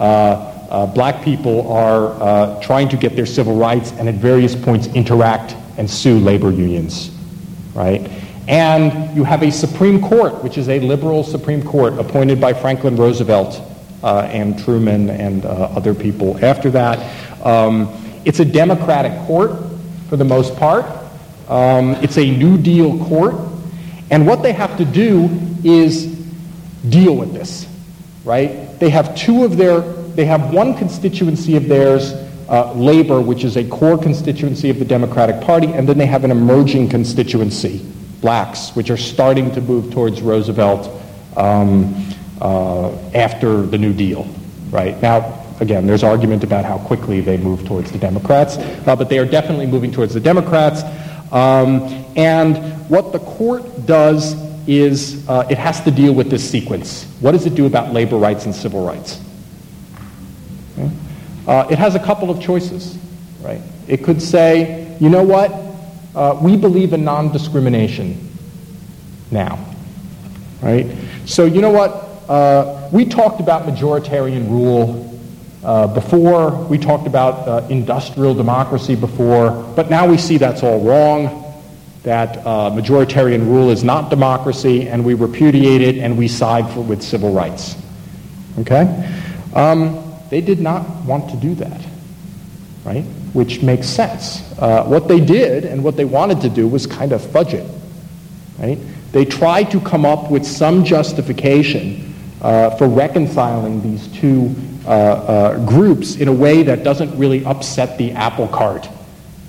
uh, black people are uh, trying to get their civil rights and at various points interact and sue labor unions, right? And you have a Supreme Court, which is a liberal Supreme Court appointed by Franklin Roosevelt and Truman and uh, other people after that. Um, it's a Democratic court for the most part. Um, it's a New Deal court. And what they have to do is deal with this, right? They have two of their, they have one constituency of theirs, uh, labor, which is a core constituency of the Democratic Party, and then they have an emerging constituency, blacks, which are starting to move towards Roosevelt um, uh, after the New Deal, right? Now, again, there's argument about how quickly they move towards the Democrats, uh, but they are definitely moving towards the Democrats. Um, and what the court does is uh, it has to deal with this sequence. What does it do about labor rights and civil rights? Okay. Uh, it has a couple of choices, right? It could say, you know what? Uh, we believe in non-discrimination now, right? So you know what? Uh, we talked about majoritarian rule uh, before. We talked about uh, industrial democracy before, but now we see that's all wrong that uh, majoritarian rule is not democracy, and we repudiate it and we side for, with civil rights. Okay? Um, they did not want to do that, right? Which makes sense. Uh, what they did and what they wanted to do was kind of fudge it, right? They tried to come up with some justification uh, for reconciling these two uh, uh, groups in a way that doesn't really upset the apple cart,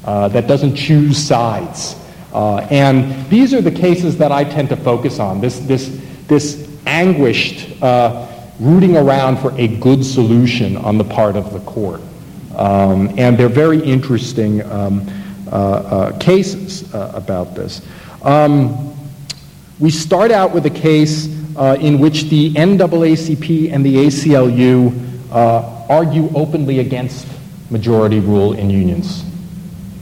that doesn't choose sides. And these are the cases that I tend to focus on this, this, this anguished rooting around for a good solution on the part of the court. Um, and they're very interesting um, uh, uh cases uh, about this. Um, we start out with a case uh, in which the NAACP and the ACLU argue openly against majority rule in unions.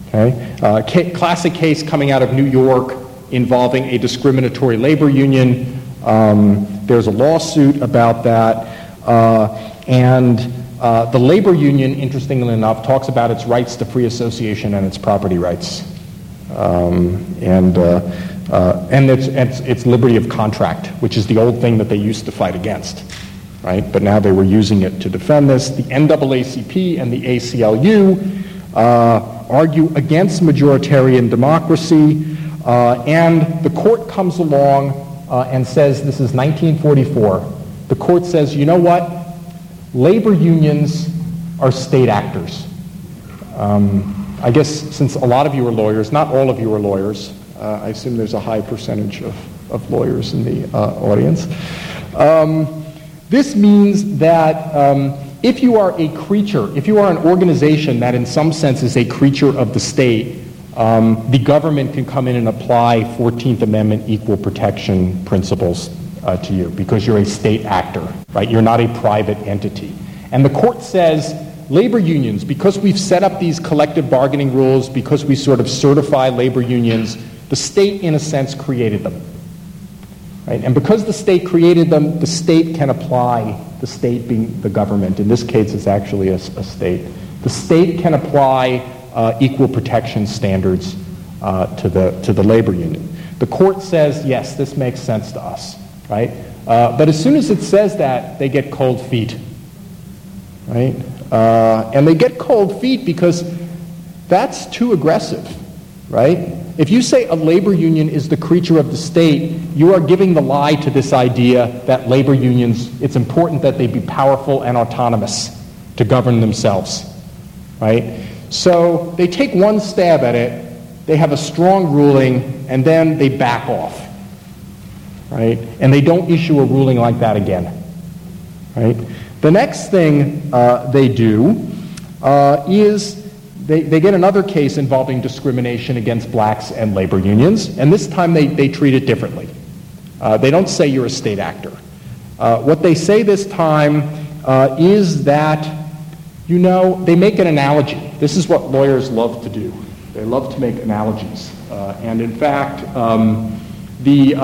Okay? Uh, ca- classic case coming out of New York involving a discriminatory labor union. Um, there's a lawsuit about that. Uh, and uh, the labor union, interestingly enough, talks about its rights to free association and its property rights. Um, and uh, uh, and it's, it's, it's liberty of contract, which is the old thing that they used to fight against, right? But now they were using it to defend this. The NAACP and the ACLU uh, argue against majoritarian democracy, uh, and the court comes along uh, and says, this is 1944, the court says, you know what? Labor unions are state actors. Um, I guess since a lot of you are lawyers, not all of you are lawyers, uh, I assume there's a high percentage of, of lawyers in the uh, audience. Um, this means that um, if you are a creature, if you are an organization that in some sense is a creature of the state, um, the government can come in and apply 14th Amendment equal protection principles uh, to you because you're a state actor, right? You're not a private entity. And the court says labor unions, because we've set up these collective bargaining rules, because we sort of certify labor unions, the state, in a sense, created them. Right? And because the state created them, the state can apply, the state being the government, in this case it's actually a, a state, the state can apply uh, equal protection standards uh, to, the, to the labor union. The court says, yes, this makes sense to us, right? Uh, but as soon as it says that, they get cold feet, right? Uh, and they get cold feet because that's too aggressive, right? If you say a labor union is the creature of the state, you are giving the lie to this idea that labor unions, it's important that they be powerful and autonomous to govern themselves. Right? So they take one stab at it, they have a strong ruling, and then they back off. Right? And they don't issue a ruling like that again. Right? The next thing uh, they do uh, is they, they get another case involving discrimination against blacks and labor unions, and this time they, they treat it differently. Uh, they don't say you're a state actor. Uh, what they say this time uh, is that, you know, they make an analogy. This is what lawyers love to do. They love to make analogies. Uh, and in fact, um, the,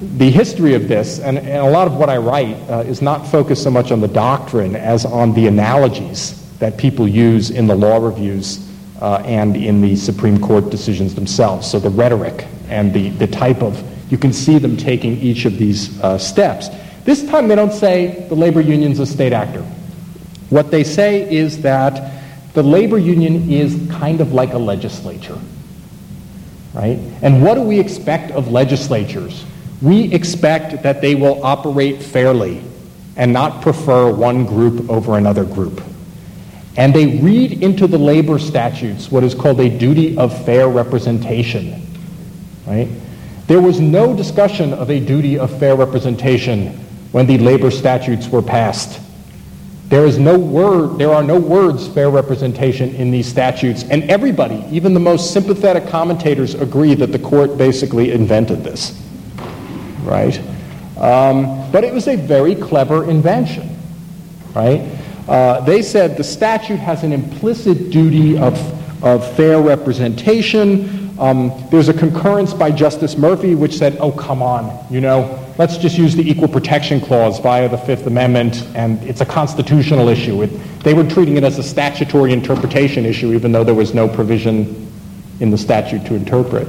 the history of this, and, and, a lot of what I write, uh, is not focused so much on the doctrine as on the analogies that people use in the law reviews uh, and in the Supreme Court decisions themselves. So the rhetoric and the, the type of, you can see them taking each of these uh, steps. This time they don't say the labor union's a state actor. What they say is that the labor union is kind of like a legislature. Right? And what do we expect of legislatures? We expect that they will operate fairly and not prefer one group over another group and they read into the labor statutes what is called a duty of fair representation. Right? There was no discussion of a duty of fair representation when the labor statutes were passed. There is no word, there are no words fair representation in these statutes, and everybody, even the most sympathetic commentators, agree that the court basically invented this. Right? Um, but it was a very clever invention. Right? Uh, they said the statute has an implicit duty of, of fair representation. Um, there's a concurrence by Justice Murphy which said, oh, come on, you know, let's just use the Equal Protection Clause via the Fifth Amendment, and it's a constitutional issue. It, they were treating it as a statutory interpretation issue, even though there was no provision in the statute to interpret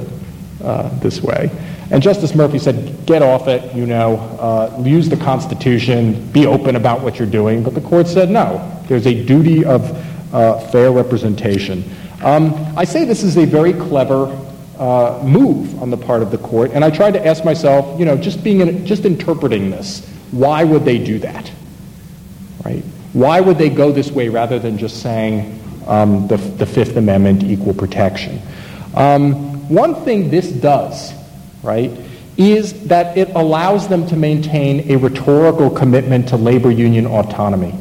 uh, this way. And Justice Murphy said, get off it, you know, uh, use the Constitution, be open about what you're doing. But the court said, no, there's a duty of uh, fair representation. Um, I say this is a very clever uh, move on the part of the court, and I tried to ask myself, you know, just being in, just interpreting this, why would they do that? Right? Why would they go this way rather than just saying um, the, the Fifth Amendment, equal protection? Um, one thing this does right, is that it allows them to maintain a rhetorical commitment to labor union autonomy,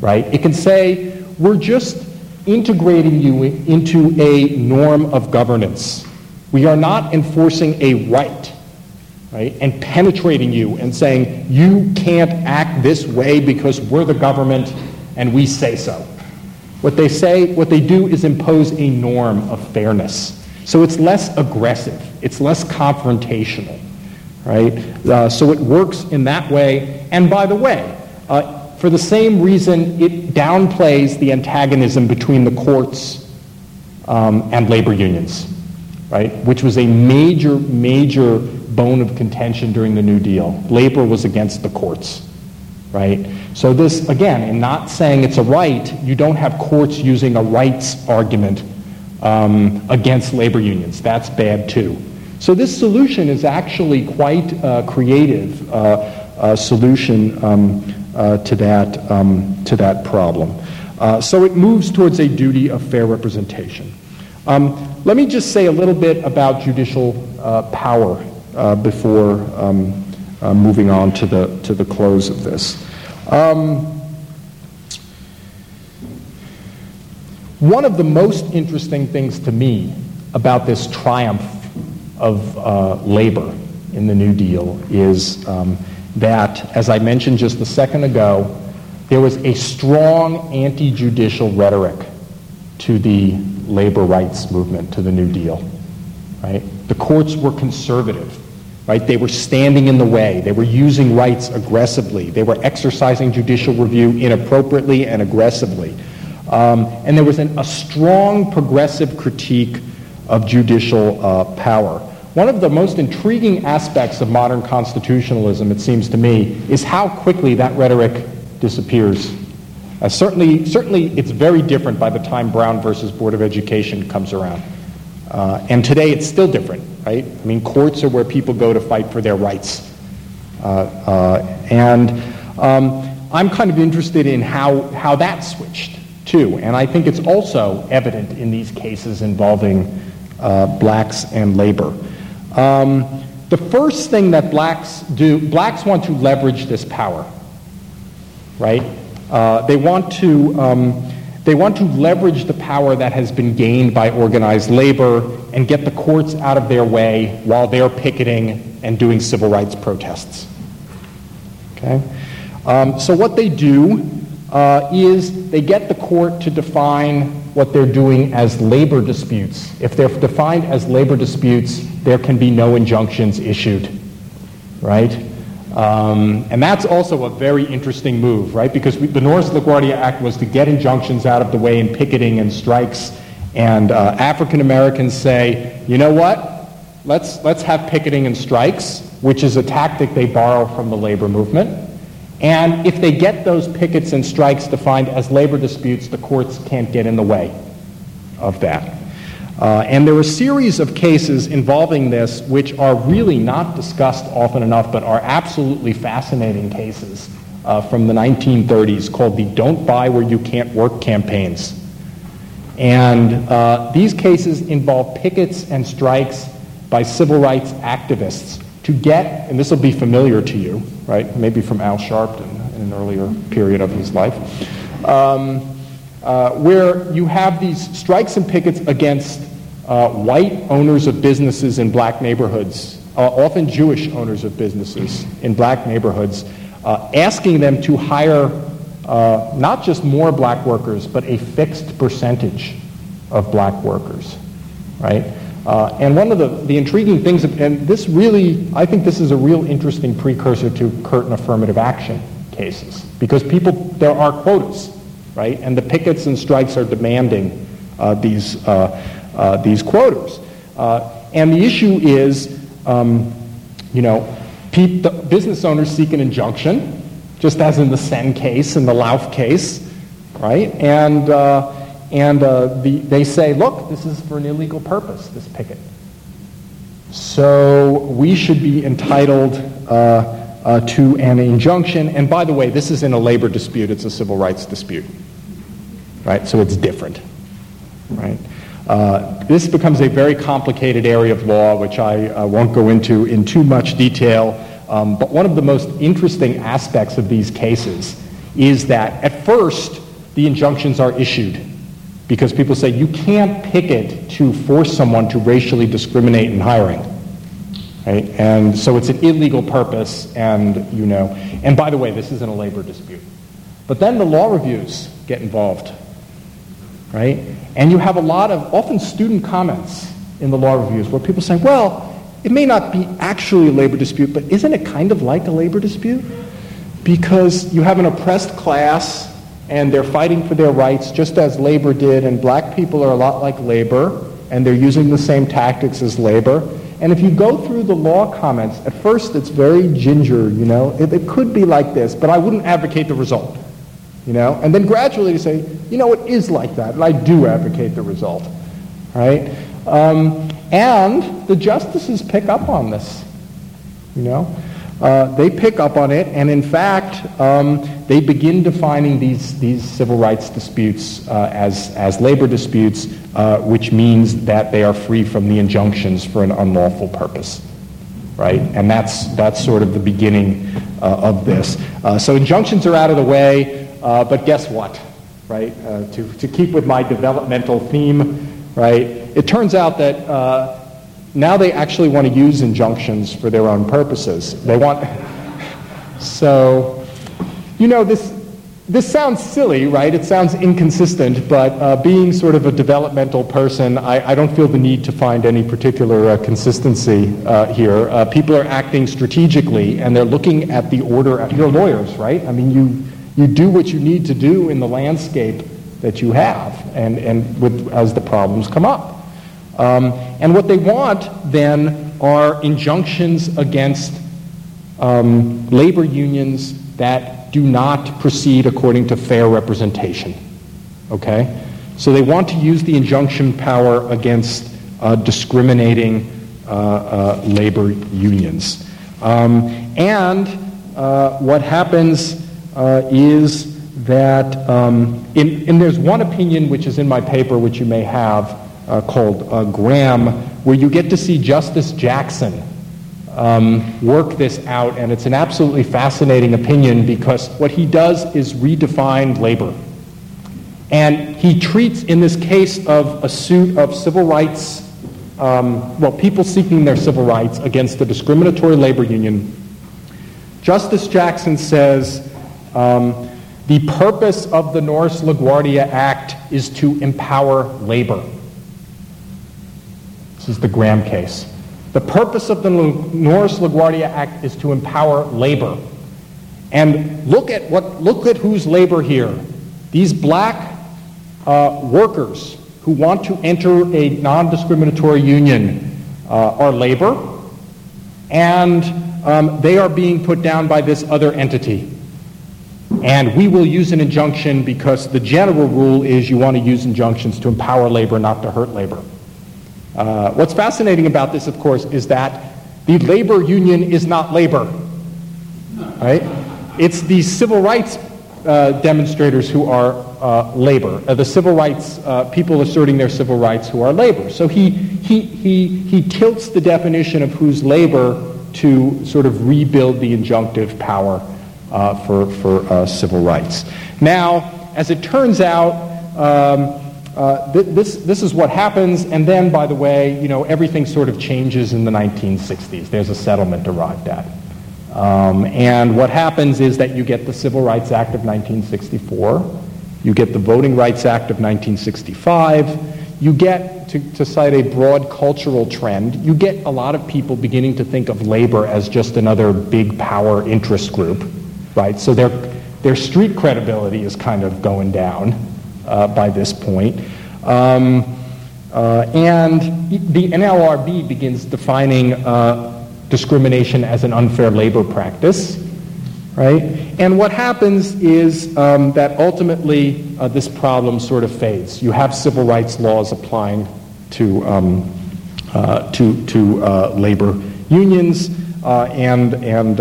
right? It can say, we're just integrating you into a norm of governance. We are not enforcing a right, right, and penetrating you and saying, you can't act this way because we're the government and we say so. What they say, what they do is impose a norm of fairness. So it's less aggressive, it's less confrontational, right? Uh, so it works in that way. And by the way, uh, for the same reason, it downplays the antagonism between the courts um, and labor unions. right, which was a major, major bone of contention during the New Deal. Labor was against the courts, right? So this, again, in not saying it's a right, you don't have courts using a rights argument um, against labor unions. That's bad too. So this solution is actually quite a creative uh, uh, solution um, uh, to, that, um, to that problem. Uh, so it moves towards a duty of fair representation. Um, let me just say a little bit about judicial uh, power uh, before um, uh, moving on to the, to the close of this. Um, one of the most interesting things to me about this triumph of uh, labor in the New Deal is um, that, as I mentioned just a second ago, there was a strong anti-judicial rhetoric to the labor rights movement, to the New Deal. Right? The courts were conservative. Right? They were standing in the way. They were using rights aggressively. They were exercising judicial review inappropriately and aggressively. Um, and there was an, a strong progressive critique of judicial uh, power. One of the most intriguing aspects of modern constitutionalism, it seems to me, is how quickly that rhetoric disappears. Uh, certainly, certainly, it's very different by the time Brown versus Board of Education comes around. Uh, and today it's still different, right? I mean, courts are where people go to fight for their rights. Uh, uh and um, I'm kind of interested in how, how that switched, too. And I think it's also evident in these cases involving uh, blacks and labor. Um, the first thing that blacks do, blacks want to leverage this power right? Uh, they want to um, they want to leverage the power that has been gained by organized labor and get the courts out of their way while they're picketing and doing civil rights protests. Okay, um, so what they do uh, is they get the court to define what they're doing as labor disputes. If they're defined as labor disputes, there can be no injunctions issued, right? Um, and that's also a very interesting move, right? Because we, the Norris LaGuardia Act was to get injunctions out of the way in picketing and strikes. And uh, African Americans say, you know what? Let's, let's have picketing and strikes, which is a tactic they borrow from the labor movement. And if they get those pickets and strikes defined as labor disputes, the courts can't get in the way of that. Uh, and there are a series of cases involving this which are really not discussed often enough, but are absolutely fascinating cases uh, from the 1930s called the Don't Buy Where You Can't Work campaigns. And uh, these cases involve pickets and strikes by civil rights activists to get, and this will be familiar to you, right? Maybe from Al Sharpton in an earlier period of his life. Um, uh, where you have these strikes and pickets against uh, white owners of businesses in black neighborhoods, uh, often Jewish owners of businesses in black neighborhoods, uh, asking them to hire uh, not just more black workers, but a fixed percentage of black workers, right? Uh, and one of the, the intriguing things, and this really, I think this is a real interesting precursor to Curtin affirmative action cases, because people, there are quotas, right? And the pickets and strikes are demanding uh, these, uh, uh, these quotas. Uh, and the issue is, um, you know, pe- business owners seek an injunction, just as in the Senn case and the Lauf case, right? And, uh, and the, they say, look, this is for an illegal purpose, this picket. So we should be entitled uh, to an injunction. And by the way, this is in a labor dispute, it's a civil rights dispute right? So it's different, right? Uh, this becomes a very complicated area of law, which I uh, won't go into in too much detail. Um, but one of the most interesting aspects of these cases is that at first the injunctions are issued because people say you can't picket to force someone to racially discriminate in hiring. Right? And so it's an illegal purpose, and you know. And by the way, this isn't a labor dispute. But then the law reviews get involved right? And you have a lot of often student comments in the law reviews where people say, well, it may not be actually a labor dispute, but isn't it kind of like a labor dispute? Because you have an oppressed class and they're fighting for their rights just as labor did, and black people are a lot like labor, and they're using the same tactics as labor. And if you go through the law comments, at first it's very ginger, you know. It, it could be like this, but I wouldn't advocate the result, you know. And then gradually you say, you know, it is like that, and I do advocate the result, right? Um, and the justices pick up on this, you know. Uh, they pick up on it, and in fact, um, they begin defining these, these civil rights disputes uh, as, as labor disputes, uh, which means that they are free from the injunctions for an unlawful purpose. Right? And that's, that's sort of the beginning uh, of this. Uh, so injunctions are out of the way, but guess what? Right? to, to keep with my developmental theme, right? It turns out that now they actually want to use injunctions for their own purposes. They want. So, you know, this, this sounds silly, right? It sounds inconsistent, but uh, being sort of a developmental person, I, I, don't feel the need to find any particular uh, consistency uh, here. Uh, people are acting strategically, and they're looking at the order. You're lawyers, right? I mean, you, you do what you need to do in the landscape that you have, and, and with, as the problems come up. Um, and what they want then are injunctions against um, labor unions that do not proceed according to fair representation. Okay? So they want to use the injunction power against uh, discriminating uh, uh, labor unions. Um, and uh, what happens uh, is that, um, in, and there's one opinion which is in my paper which you may have, uh, called uh, Graham, where you get to see Justice Jackson um, work this out, and it's an absolutely fascinating opinion because what he does is redefine labor. And he treats, in this case of a suit of civil rights, um, well, people seeking their civil rights against the discriminatory labor union, Justice Jackson says um, the purpose of the Norris LaGuardia Act is to empower labor. This is the Graham case. The purpose of the Norris LaGuardia Act is to empower labor. And look at what look at whose labor here. These black uh, workers who want to enter a non-discriminatory union uh, are labor, and um, they are being put down by this other entity. And we will use an injunction because the general rule is you want to use injunctions to empower labor, not to hurt labor. Uh, what's fascinating about this, of course, is that the labor union is not labor. Right? It's the civil rights uh, demonstrators who are uh, labor, uh, the civil rights uh, people asserting their civil rights who are labor. So he, he, he, he tilts the definition of who's labor to sort of rebuild the injunctive power for, for civil rights. Now, as it turns out, um, uh, th- this, this is what happens, and then, by the way, you know, everything sort of changes in the 1960s. There's a settlement arrived at. Um, and what happens is that you get the Civil Rights Act of 1964, you get the Voting Rights Act of 1965, you get, to, to cite a broad cultural trend, you get a lot of people beginning to think of labor as just another big power interest group, right? So their, their street credibility is kind of going down uh, by this point. Um, uh, and the NLRB begins defining uh, discrimination as an unfair labor practice, right? And what happens is um, that ultimately uh, this problem sort of fades. You have civil rights laws applying to, um, uh, to, to uh, labor unions, and, and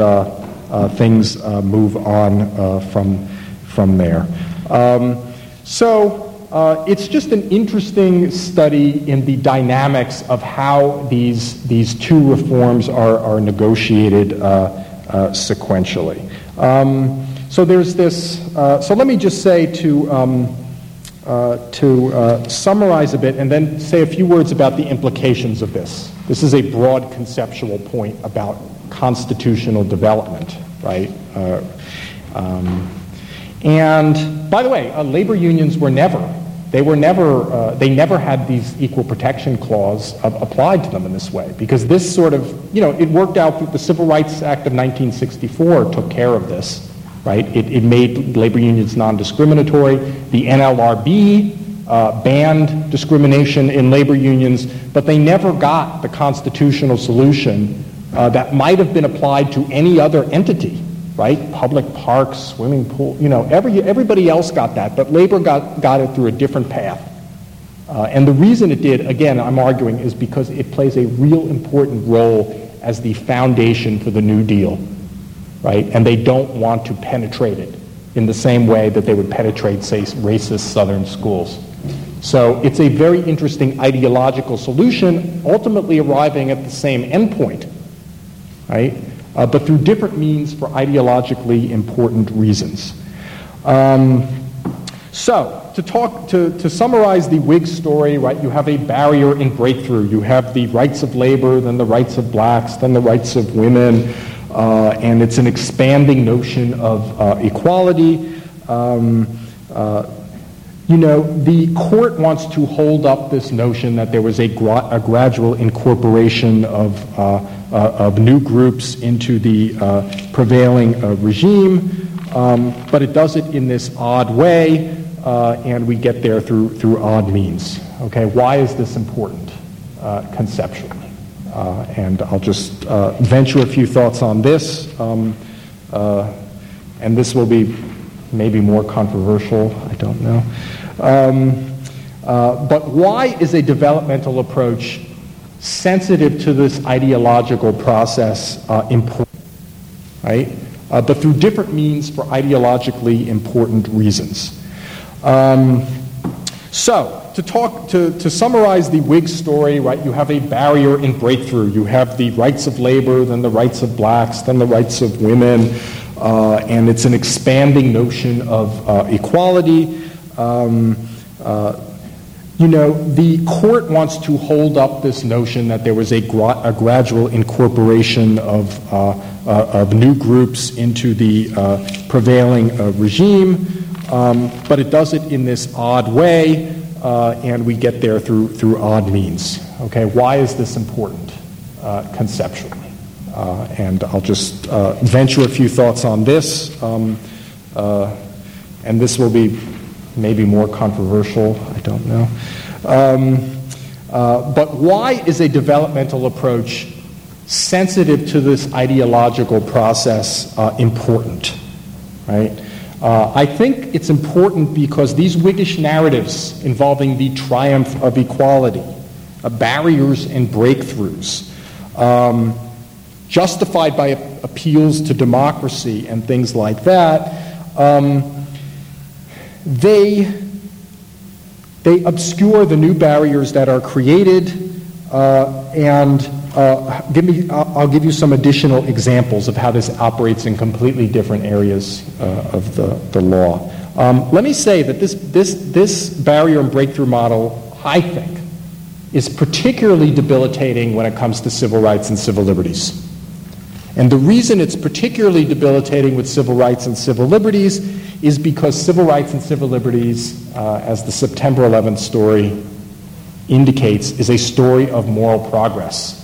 things move on from, from there. Um, so uh, it's just an interesting study in the dynamics of how these, these two reforms are, are negotiated uh, uh, sequentially. Um, so there's this, uh, so let me just say to, um, uh, to summarize a bit and then say a few words about the implications of this. This is a broad conceptual point about constitutional development, right? Um, and by the way, uh, labor unions were never, they were never, uh, they never had these equal protection clause applied to them in this way because this sort of, you know, it worked out, that the Civil Rights Act of 1964 took care of this, right? It, it made labor unions non-discriminatory. The NLRB uh, banned discrimination in labor unions, but they never got the constitutional solution uh, that might have been applied to any other entity, right? Public parks, swimming pool, you know, every, everybody else got that, but labor got, got it through a different path. Uh, and the reason it did, again, I'm arguing, is because it plays a real important role as the foundation for the New Deal, right? And they don't want to penetrate it in the same way that they would penetrate, say, racist Southern schools. So it's a very interesting ideological solution, ultimately arriving at the same endpoint, right? Uh, but through different means for ideologically important reasons. Um, so, to talk to, to summarize the Whig story, right, you have a barrier in breakthrough. You have the rights of labor, then the rights of blacks, then the rights of women, uh, and it's an expanding notion of uh, equality. Um, uh, you know, the court wants to hold up this notion that there was a, gra- a gradual incorporation of, uh, of new groups into the uh, prevailing regime, um, but it does it in this odd way, and we get there through, through odd means. Okay, why is this important conceptually? and I'll just venture a few thoughts on this, um, and this will be maybe more controversial, I don't know. Um, uh, but why is a developmental approach sensitive to this ideological process uh, important? Right? Uh, but through different means for ideologically important reasons. Um, so, to talk to, to summarize the Whig story, right, you have a barrier in breakthrough. You have the rights of labor, then the rights of blacks, then the rights of women, uh, and it's an expanding notion of uh, equality. Um, uh, you know, the court wants to hold up this notion that there was a, gra- a gradual incorporation of, uh, uh, of new groups into the uh, prevailing uh, regime, um, but it does it in this odd way, uh, and we get there through, through odd means. Okay, why is this important conceptually? and I'll just venture a few thoughts on this, um, and this will be maybe more controversial, I don't know. Um, uh, but why is a developmental approach sensitive to this ideological process uh, important? Right? Uh, I think it's important because these Whiggish narratives involving the triumph of equality, uh, barriers and breakthroughs, um, justified by appeals to democracy and things like that, um, they, they obscure the new barriers that are created uh, and uh, give me, I'll give you some additional examples of how this operates in completely different areas uh, of the, the law. Um, let me say that this, this, this barrier and breakthrough model, I think, is particularly debilitating when it comes to civil rights and civil liberties. And the reason it's particularly debilitating with civil rights and civil liberties is because civil rights and civil liberties, uh, as the September 11th story indicates, is a story of moral progress.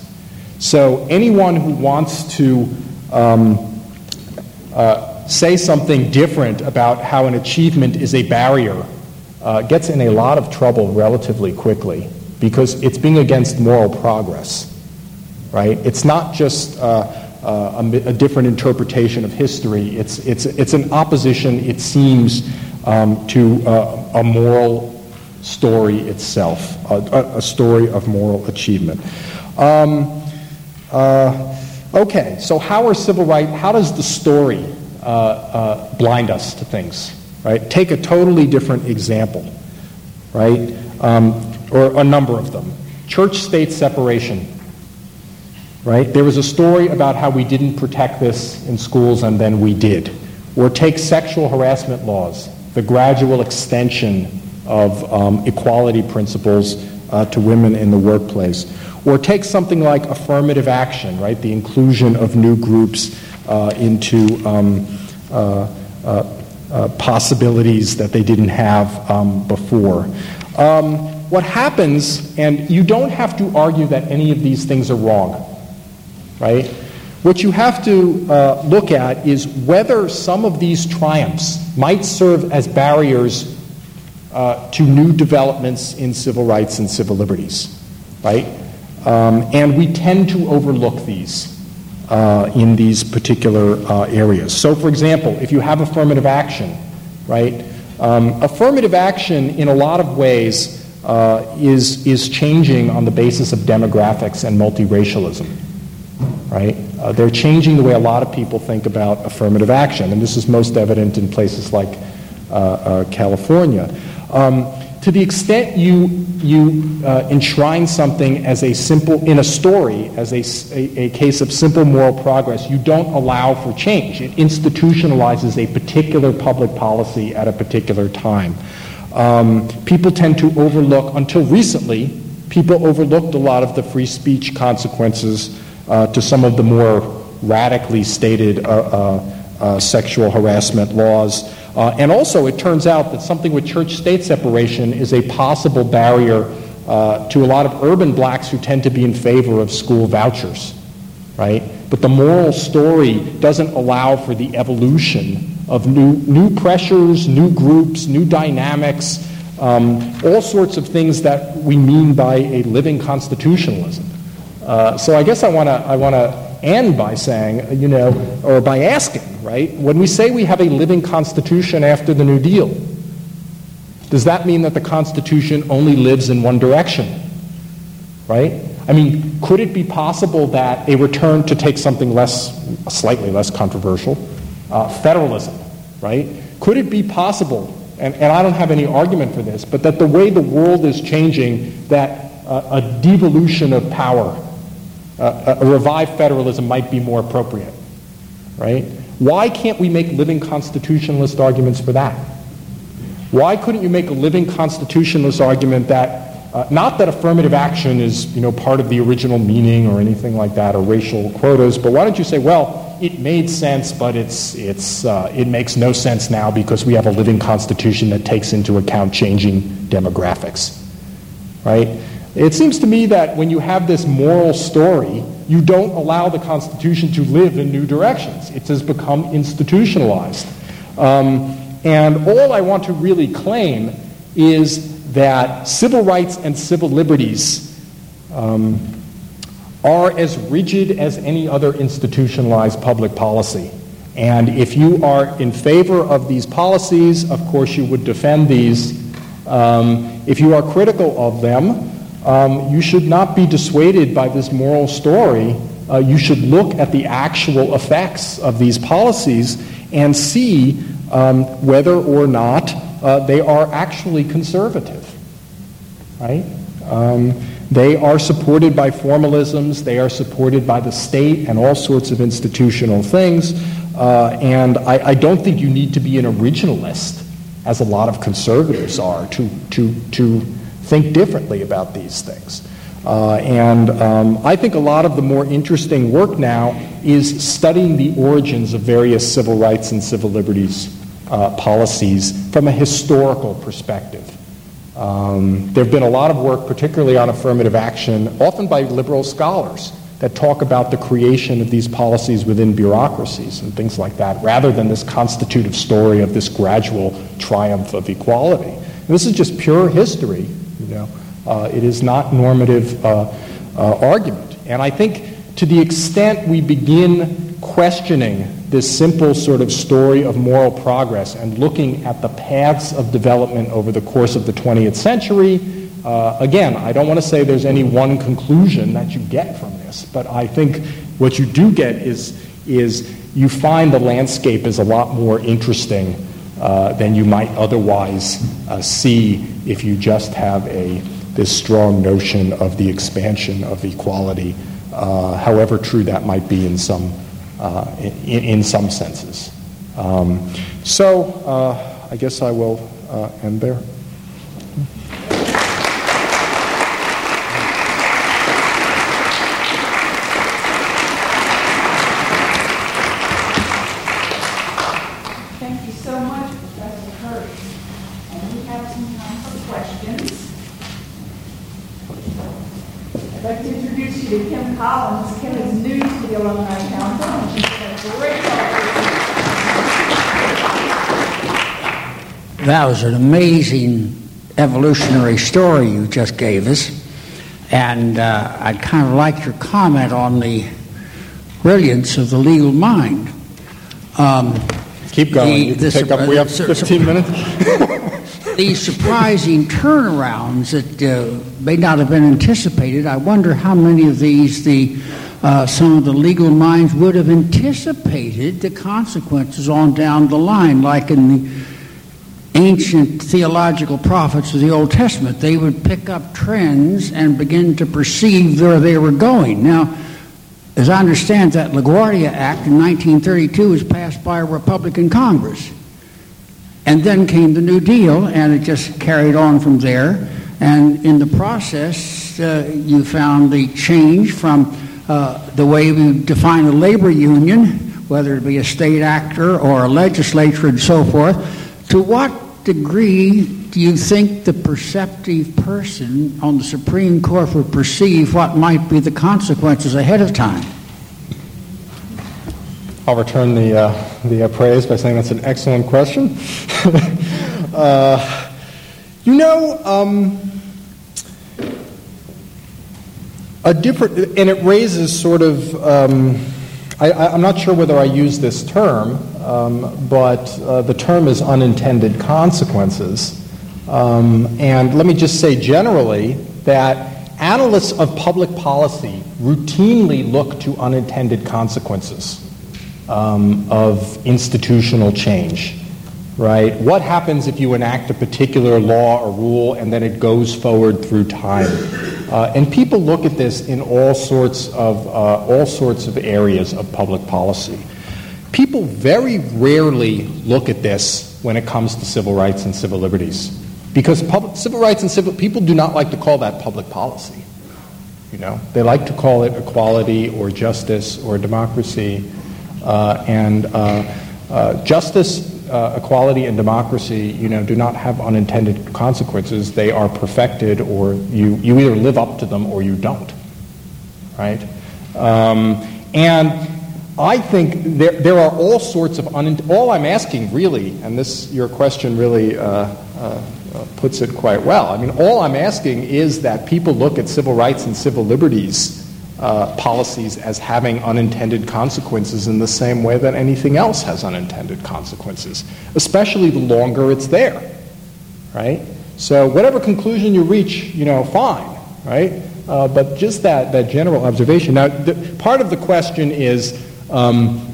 So anyone who wants to um, uh, say something different about how an achievement is a barrier uh, gets in a lot of trouble relatively quickly because it's being against moral progress, right? It's not just uh, a, a, different interpretation of history. It's, it's, it's an opposition, it seems, um, to uh, a moral story itself, a, a, story of moral achievement. Um, uh, okay, so how are civil rights, how does the story uh, uh, blind us to things, right? Take a totally different example, right? Um, or a number of them. Church state separation right? There was a story about how we didn't protect this in schools and then we did. Or take sexual harassment laws, the gradual extension of um, equality principles uh, to women in the workplace. Or take something like affirmative action, right? The inclusion of new groups uh, into um, uh, uh, uh possibilities that they didn't have um, before. Um, what happens, and you don't have to argue that any of these things are wrong right? What you have to uh, look at is whether some of these triumphs might serve as barriers uh, to new developments in civil rights and civil liberties, right? Um, and we tend to overlook these uh, in these particular uh, areas. So, for example, if you have affirmative action, right? Um, affirmative action, in a lot of ways, uh, is, is changing on the basis of demographics and multiracialism, right? Uh, they're changing the way a lot of people think about affirmative action, and this is most evident in places like uh, uh California. Um, to the extent you, you uh, enshrine something as a simple, in a story, as a, a, a, case of simple moral progress, you don't allow for change. It institutionalizes a particular public policy at a particular time. Um, people tend to overlook, until recently, people overlooked a lot of the free speech consequences to some of the more radically stated uh, uh, uh sexual harassment laws. Uh, and also, it turns out that something with church state separation is a possible barrier uh, to a lot of urban blacks who tend to be in favor of school vouchers, right? But the moral story doesn't allow for the evolution of new, new pressures, new groups, new dynamics, um, all sorts of things that we mean by a living constitutionalism. Uh, so I guess I want to I want to end by saying, you know, or by asking, right? When we say we have a living Constitution after the New Deal, does that mean that the Constitution only lives in one direction? Right? I mean, could it be possible that a return to take something less, slightly less controversial, uh, federalism, right? Could it be possible, and, and I don't have any argument for this, but that the way the world is changing, that uh, a devolution of power uh, a revived federalism might be more appropriate, right? Why can't we make living constitutionalist arguments for that? Why couldn't you make a living constitutionalist argument that uh, not that affirmative action is you know part of the original meaning or anything like that or racial quotas, but why don't you say, well, it made sense, but it's it's uh, it makes no sense now because we have a living constitution that takes into account changing demographics, right? It seems to me that when you have this moral story, you don't allow the Constitution to live in new directions. It has become institutionalized. Um, and all I want to really claim is that civil rights and civil liberties um, are as rigid as any other institutionalized public policy. And if you are in favor of these policies, of course you would defend these. Um, if you are critical of them, um, you should not be dissuaded by this moral story. Uh, you should look at the actual effects of these policies and see um, whether or not uh, they are actually conservative. Right? Um, they are supported by formalisms, they are supported by the state and all sorts of institutional things. Uh, and I, I, don't think you need to be an originalist, as a lot of conservatives are, to, to, to think differently about these things. Uh, and um, I think a lot of the more interesting work now is studying the origins of various civil rights and civil liberties uh, policies from a historical perspective. Um, there have been a lot of work, particularly on affirmative action, often by liberal scholars, that talk about the creation of these policies within bureaucracies and things like that, rather than this constitutive story of this gradual triumph of equality. And this is just pure history know, uh, it is not normative uh, uh, argument. And I think to the extent we begin questioning this simple sort of story of moral progress and looking at the paths of development over the course of the 20th century, uh, again, I don't want to say there's any one conclusion that you get from this, but I think what you do get is, is you find the landscape is a lot more interesting uh, than you might otherwise uh, see if you just have a, this strong notion of the expansion of equality, uh, however true that might be in some, uh, in, in, some senses. Um, so uh, I guess I will end there. That was an amazing evolutionary story you just gave us. And uh, I'd kind of like your comment on the brilliance of the legal mind. Um, Keep going. The, the, up, we have 15 minutes. *laughs* these surprising turnarounds that uh, may not have been anticipated, I wonder how many of these the uh, some of the legal minds would have anticipated the consequences on down the line, like in the ancient theological prophets of the Old Testament. They would pick up trends and begin to perceive where they were going. Now, as I understand that LaGuardia Act in 1932 was passed by a Republican Congress. And then came the New Deal, and it just carried on from there. And in the process, uh, you found the change from uh, the way we define a labor union, whether it be a state actor or a legislature and so forth. To what degree do you think the perceptive person on the Supreme Court would perceive what might be the consequences ahead of time? I'll return the, uh, the uh, praise by saying that's an excellent question. *laughs* uh, you know, um, a different, and it raises sort of, um, I, am not sure whether I use this term, um, but uh, the term is unintended consequences. Um, and let me just say generally that analysts of public policy routinely look to unintended consequences um, of institutional change, right? What happens if you enact a particular law or rule and then it goes forward through time? Uh, and people look at this in all sorts of uh, all sorts of areas of public policy. People very rarely look at this when it comes to civil rights and civil liberties, because public, civil rights and civil people do not like to call that public policy. You know, they like to call it equality or justice or democracy. Uh, and uh, uh, equality, and democracy, you know, do not have unintended consequences. They are perfected, or you, you either live up to them or you don't. Right? Um, and I think there, there are all sorts of un- all I'm asking really, and this your question really uh, uh, puts it quite well. I mean, all I'm asking is that people look at civil rights and civil liberties uh, policies as having unintended consequences in the same way that anything else has unintended consequences, especially the longer it's there, right? So whatever conclusion you reach, you know, fine, right? Uh, but just that, that general observation. Now, the, part of the question is, um,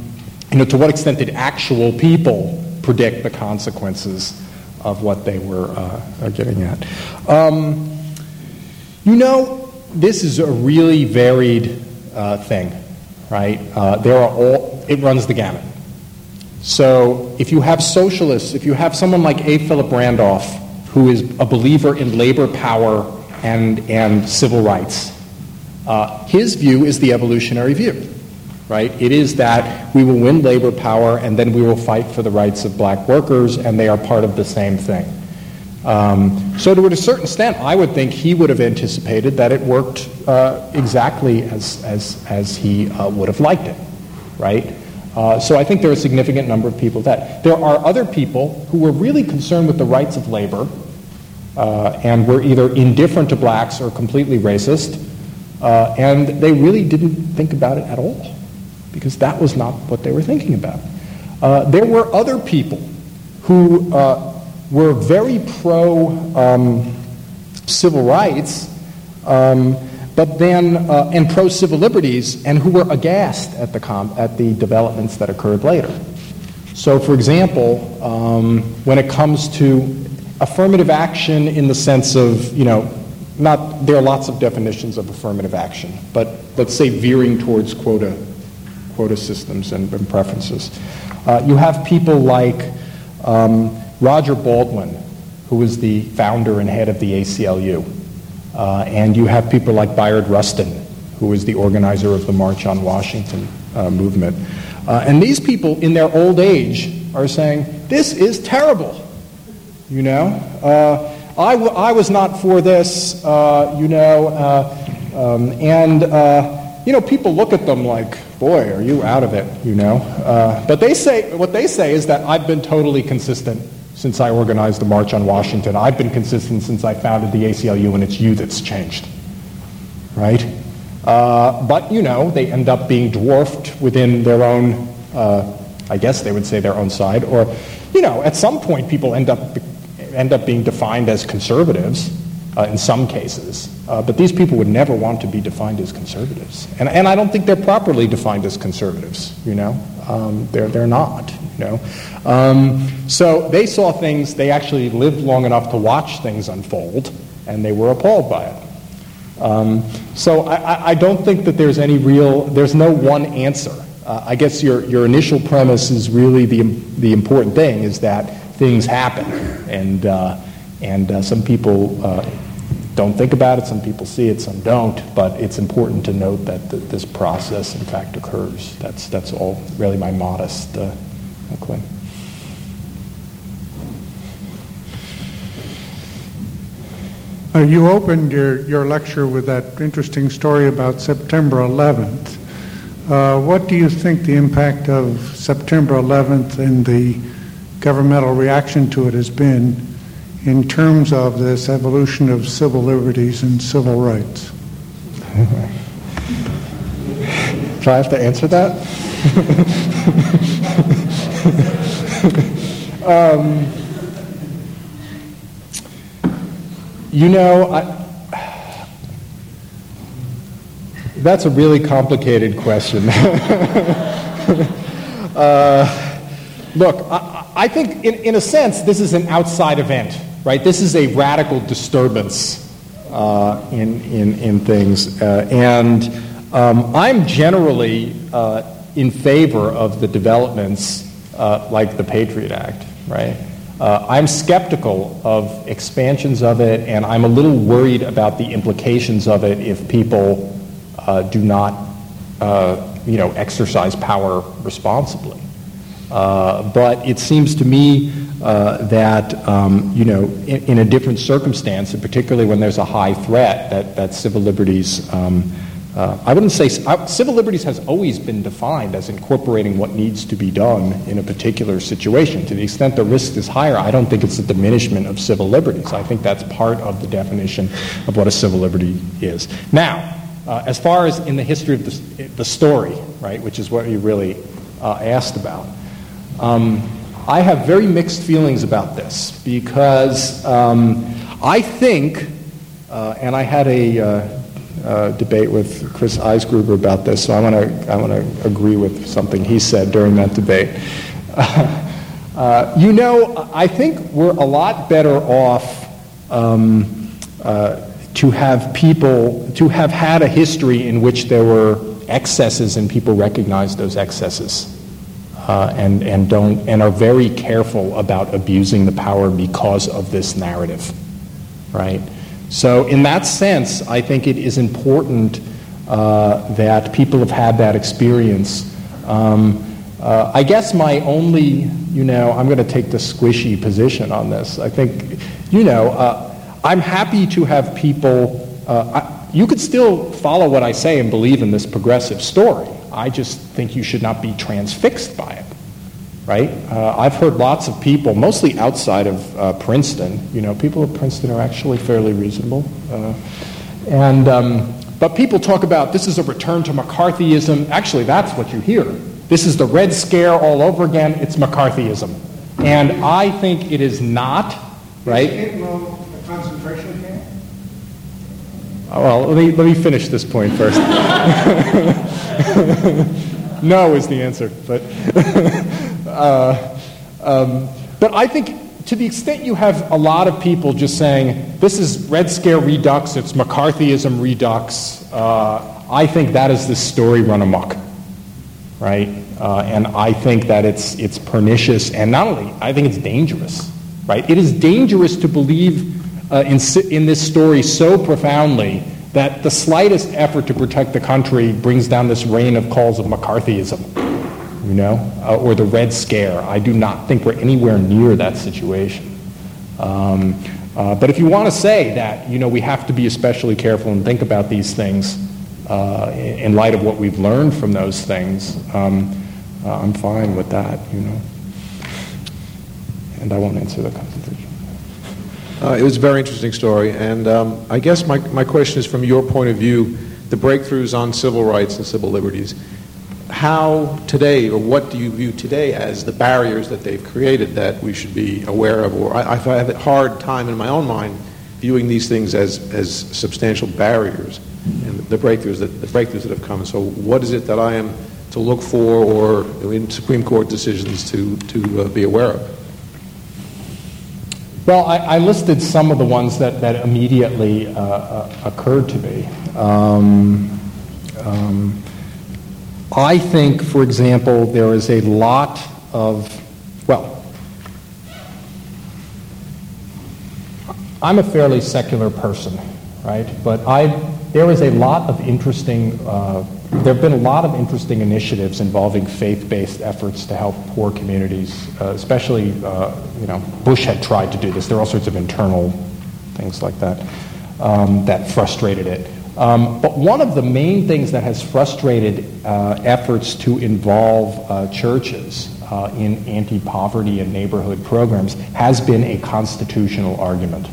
you know, to what extent did actual people predict the consequences of what they were uh, getting at? Um, you know, this is a really varied uh, thing, right? Uh, there are all, it runs the gamut. So if you have socialists, if you have someone like A. Philip Randolph, who is a believer in labor power and, and civil rights, uh, his view is the evolutionary view, right? It is that we will win labor power and then we will fight for the rights of black workers, and they are part of the same thing. Um, so, to a certain extent, I would think he would have anticipated that it worked uh, exactly as, as, as he uh, would have liked it, right? Uh, so, I think there are a significant number of people that. There are other people who were really concerned with the rights of labor uh, and were either indifferent to blacks or completely racist, uh, and they really didn't think about it at all because that was not what they were thinking about. Uh, there were other people who were very pro um, civil rights, um, but then uh, and pro civil liberties, and who were aghast at the at the developments that occurred later. So, for example, um, when it comes to affirmative action in the sense of you know not there are lots of definitions of affirmative action, but let's say veering towards quota quota systems and, and preferences. Uh, you have people like um, Roger Baldwin, who was the founder and head of the ACLU. Uh, and you have people like Bayard Rustin, who was the organizer of the March on Washington uh, movement. Uh, and these people, in their old age, are saying, This is terrible. You know, uh, I, w- I was not for this, uh, you know, uh, um, and, you know, people look at them like, boy, are you out of it, you know. but they say, what they say is that I've been totally consistent since I organized the March on Washington. I've been consistent since I founded the ACLU, and it's you that's changed. Right? Uh, but, you know, they end up being dwarfed within their own, uh, I guess they would say their own side. Or, you know, at some point people end up, end up being defined as conservatives uh, in some cases. Uh, but these people would never want to be defined as conservatives. And, and I don't think they're properly defined as conservatives, you know. Um, they're, they're not, you know. Um, so they saw things, they actually lived long enough to watch things unfold, and they were appalled by it. Um, so I, I, don't think that there's any real, there's no one answer. Uh, I guess your, your initial premise is really the, the important thing is that things happen. And, uh, and uh, some people uh, don't think about it, some people see it, some don't. But it's important to note that th- this process, in fact, occurs. That's, that's all really my modest uh, claim. Uh, you opened your, your lecture with that interesting story about September 11th. Uh, what do you think the impact of September 11th and the governmental reaction to it has been in terms of this evolution of civil liberties and civil rights? *laughs* Do I have to answer that? *laughs* um, You know, I, that's a really complicated question. *laughs* uh, look, I, I think in, in, a sense this is an outside event, right? This is a radical disturbance uh, in, in, in things. Uh, and um, I'm generally uh, in favor of the developments uh, like the Patriot Act, right? Uh, I'm skeptical of expansions of it, and I'm a little worried about the implications of it if people uh, do not, you know, exercise power responsibly. But it seems to me uh, that, um, you know, in, in, a different circumstance, and particularly when there's a high threat, that, that civil liberties um, uh, I wouldn't say civil liberties has always been defined as incorporating what needs to be done in a particular situation. To the extent the risk is higher, I don't think it's a diminishment of civil liberties. I think that's part of the definition of what a civil liberty is. Now, uh, as far as in the history of the, the story, right, which is what you really uh, asked about, um, I have very mixed feelings about this because um, I think, uh, and I had a uh, uh, debate with Chris Eisgruber about this, so I want to I want to agree with something he said during that debate. *laughs* Uh, you know, I think we're a lot better off um, uh, to have people to have had a history in which there were excesses and people recognize those excesses. Uh, and, and don't and are very careful about abusing the power because of this narrative, right? So, in that sense, I think it is important uh, that people have had that experience. Um, uh, I guess my only, you know, I'm going to take the squishy position on this. I think, you know, uh, I'm happy to have people, uh, I, you could still follow what I say and believe in this progressive story. I just think you should not be transfixed by it right? Uh, I've heard lots of people, mostly outside of uh, Princeton, you know, people at Princeton are actually fairly reasonable. Uh, and, um, but people talk about this is a return to McCarthyism. Actually, that's what you hear. This is the Red Scare all over again. It's McCarthyism. And I think it is not, right? Is a concentration camp? Oh, well, let me, let me finish this point first. *laughs* no is the answer, but *laughs* uh, um, but I think to the extent you have a lot of people just saying, this is Red Scare Redux, it's McCarthyism Redux, uh, I think that is the story run amok, right? Uh, and I think that it's, it's pernicious, and not only, I think it's dangerous, right? It is dangerous to believe uh, in, in this story so profoundly that the slightest effort to protect the country brings down this rain of calls of McCarthyism you know, uh, or the Red Scare. I do not think we're anywhere near that situation. Um, uh, but if you want to say that, you know, we have to be especially careful and think about these things uh, in light of what we've learned from those things, um, uh, I'm fine with that, you know. and I won't answer the Constitution. Uh, it was a very interesting story, and um, I guess my, my question is from your point of view, the breakthroughs on civil rights and civil liberties. How today, or what do you view today as the barriers that they've created that we should be aware of? Or I, I have a hard time in my own mind viewing these things as, as substantial barriers and the breakthroughs that the breakthroughs that have come. So, what is it that I am to look for, or in Supreme Court decisions to to uh, be aware of? Well, I, I, listed some of the ones that, that immediately uh, uh, occurred to me. Um, um, I think, for example, there is a lot of, well, I'm a fairly secular person, right? But I, there is a lot of interesting uh, there have been a lot of interesting initiatives involving faith-based efforts to help poor communities, uh, especially, uh, you know, Bush had tried to do this. There are all sorts of internal things like that um, that frustrated it. Um, but one of the main things that has frustrated uh, efforts to involve uh, churches uh, in anti-poverty and neighborhood programs has been a constitutional argument,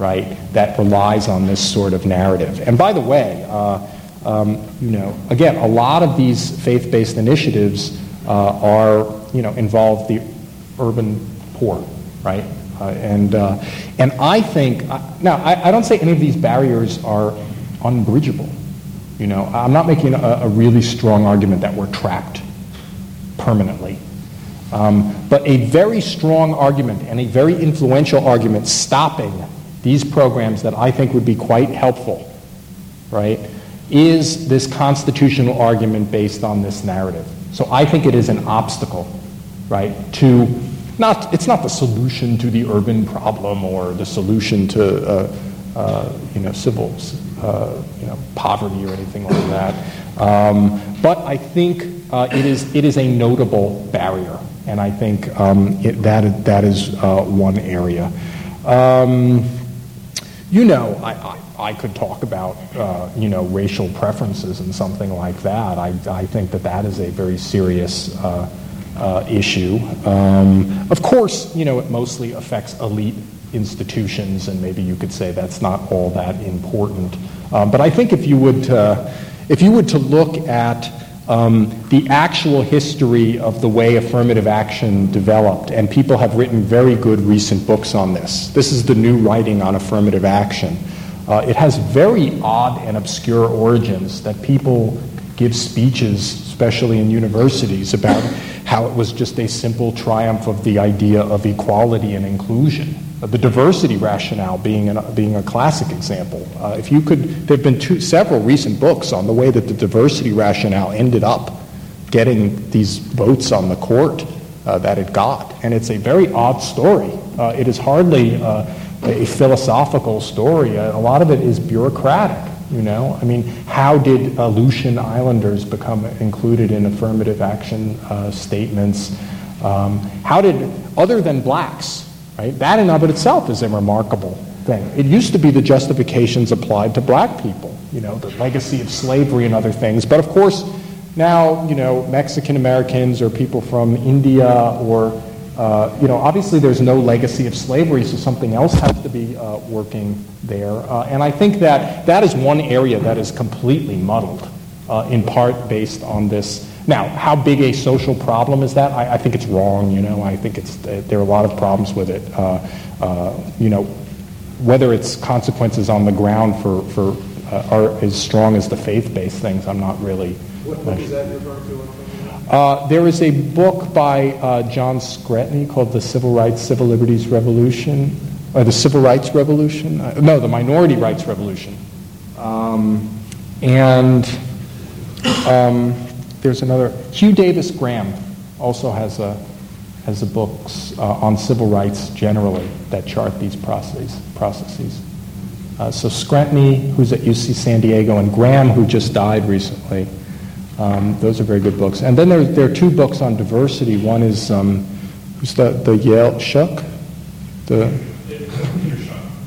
right, that relies on this sort of narrative. And by the way, uh, um, you know, again, a lot of these faith-based initiatives uh, are, you know, involve the urban poor, right? Uh, and uh, and I think uh, now I, I, don't say any of these barriers are unbridgeable. You know, I'm not making a, a really strong argument that we're trapped permanently. Um, but a very strong argument and a very influential argument stopping these programs that I think would be quite helpful, right? is this constitutional argument based on this narrative. So I think it is an obstacle, right, to not, it's not the solution to the urban problem or the solution to, uh, uh, you know, civil, uh, you know, poverty or anything like that. Um, but I think uh, it, is, it is a notable barrier, and I think um, it, that, that is uh, one area. Um, you know, I, I I could talk about, uh, you know, racial preferences and something like that. I, I think that that is a very serious uh, uh, issue. Um, of course, you know, it mostly affects elite institutions, and maybe you could say that's not all that important. Um, but I think if you would, uh, if you would to look at um, the actual history of the way affirmative action developed, and people have written very good recent books on this. This is the new writing on affirmative action. Uh, it has very odd and obscure origins that people give speeches, especially in universities, about how it was just a simple triumph of the idea of equality and inclusion. Uh, the diversity rationale being, being a classic example. Uh, if you could, there have been two, several recent books on the way that the diversity rationale ended up getting these votes on the court uh, that it got. And it's a very odd story. Uh, it is hardly uh, a philosophical story. A lot of it is bureaucratic, you know? I mean, how did Aleutian Islanders become included in affirmative action uh, statements? Um, how did, other than blacks, right? That in of itself is a remarkable thing. It used to be the justifications applied to black people, you know, the legacy of slavery and other things. But of course, now, you know, Mexican Americans or people from India or uh, you know, obviously there's no legacy of slavery, so something else has to be uh, working there. Uh, and I think that that is one area that is completely muddled, uh, in part based on this. Now, how big a social problem is that? I, I think it's wrong. You know, I think it's there are a lot of problems with it. Uh, you know, whether its consequences on the ground for for are as strong as the faith-based things, I'm not really. What, what is that referring to? Uh, there is a book by uh, John Skrentny called The Civil Rights, Civil Liberties Revolution, or The Civil Rights Revolution. Uh, no, The Minority Rights Revolution. Um, and um, there's another. Hugh Davis Graham also has a has a books uh, on civil rights generally that chart these processes. processes. Uh, so Skrentny, who's at UC San Diego, and Graham, who just died recently, um, those are very good books. And then there, there are two books on diversity. One is, um, who's the, the Yale Schuck? The,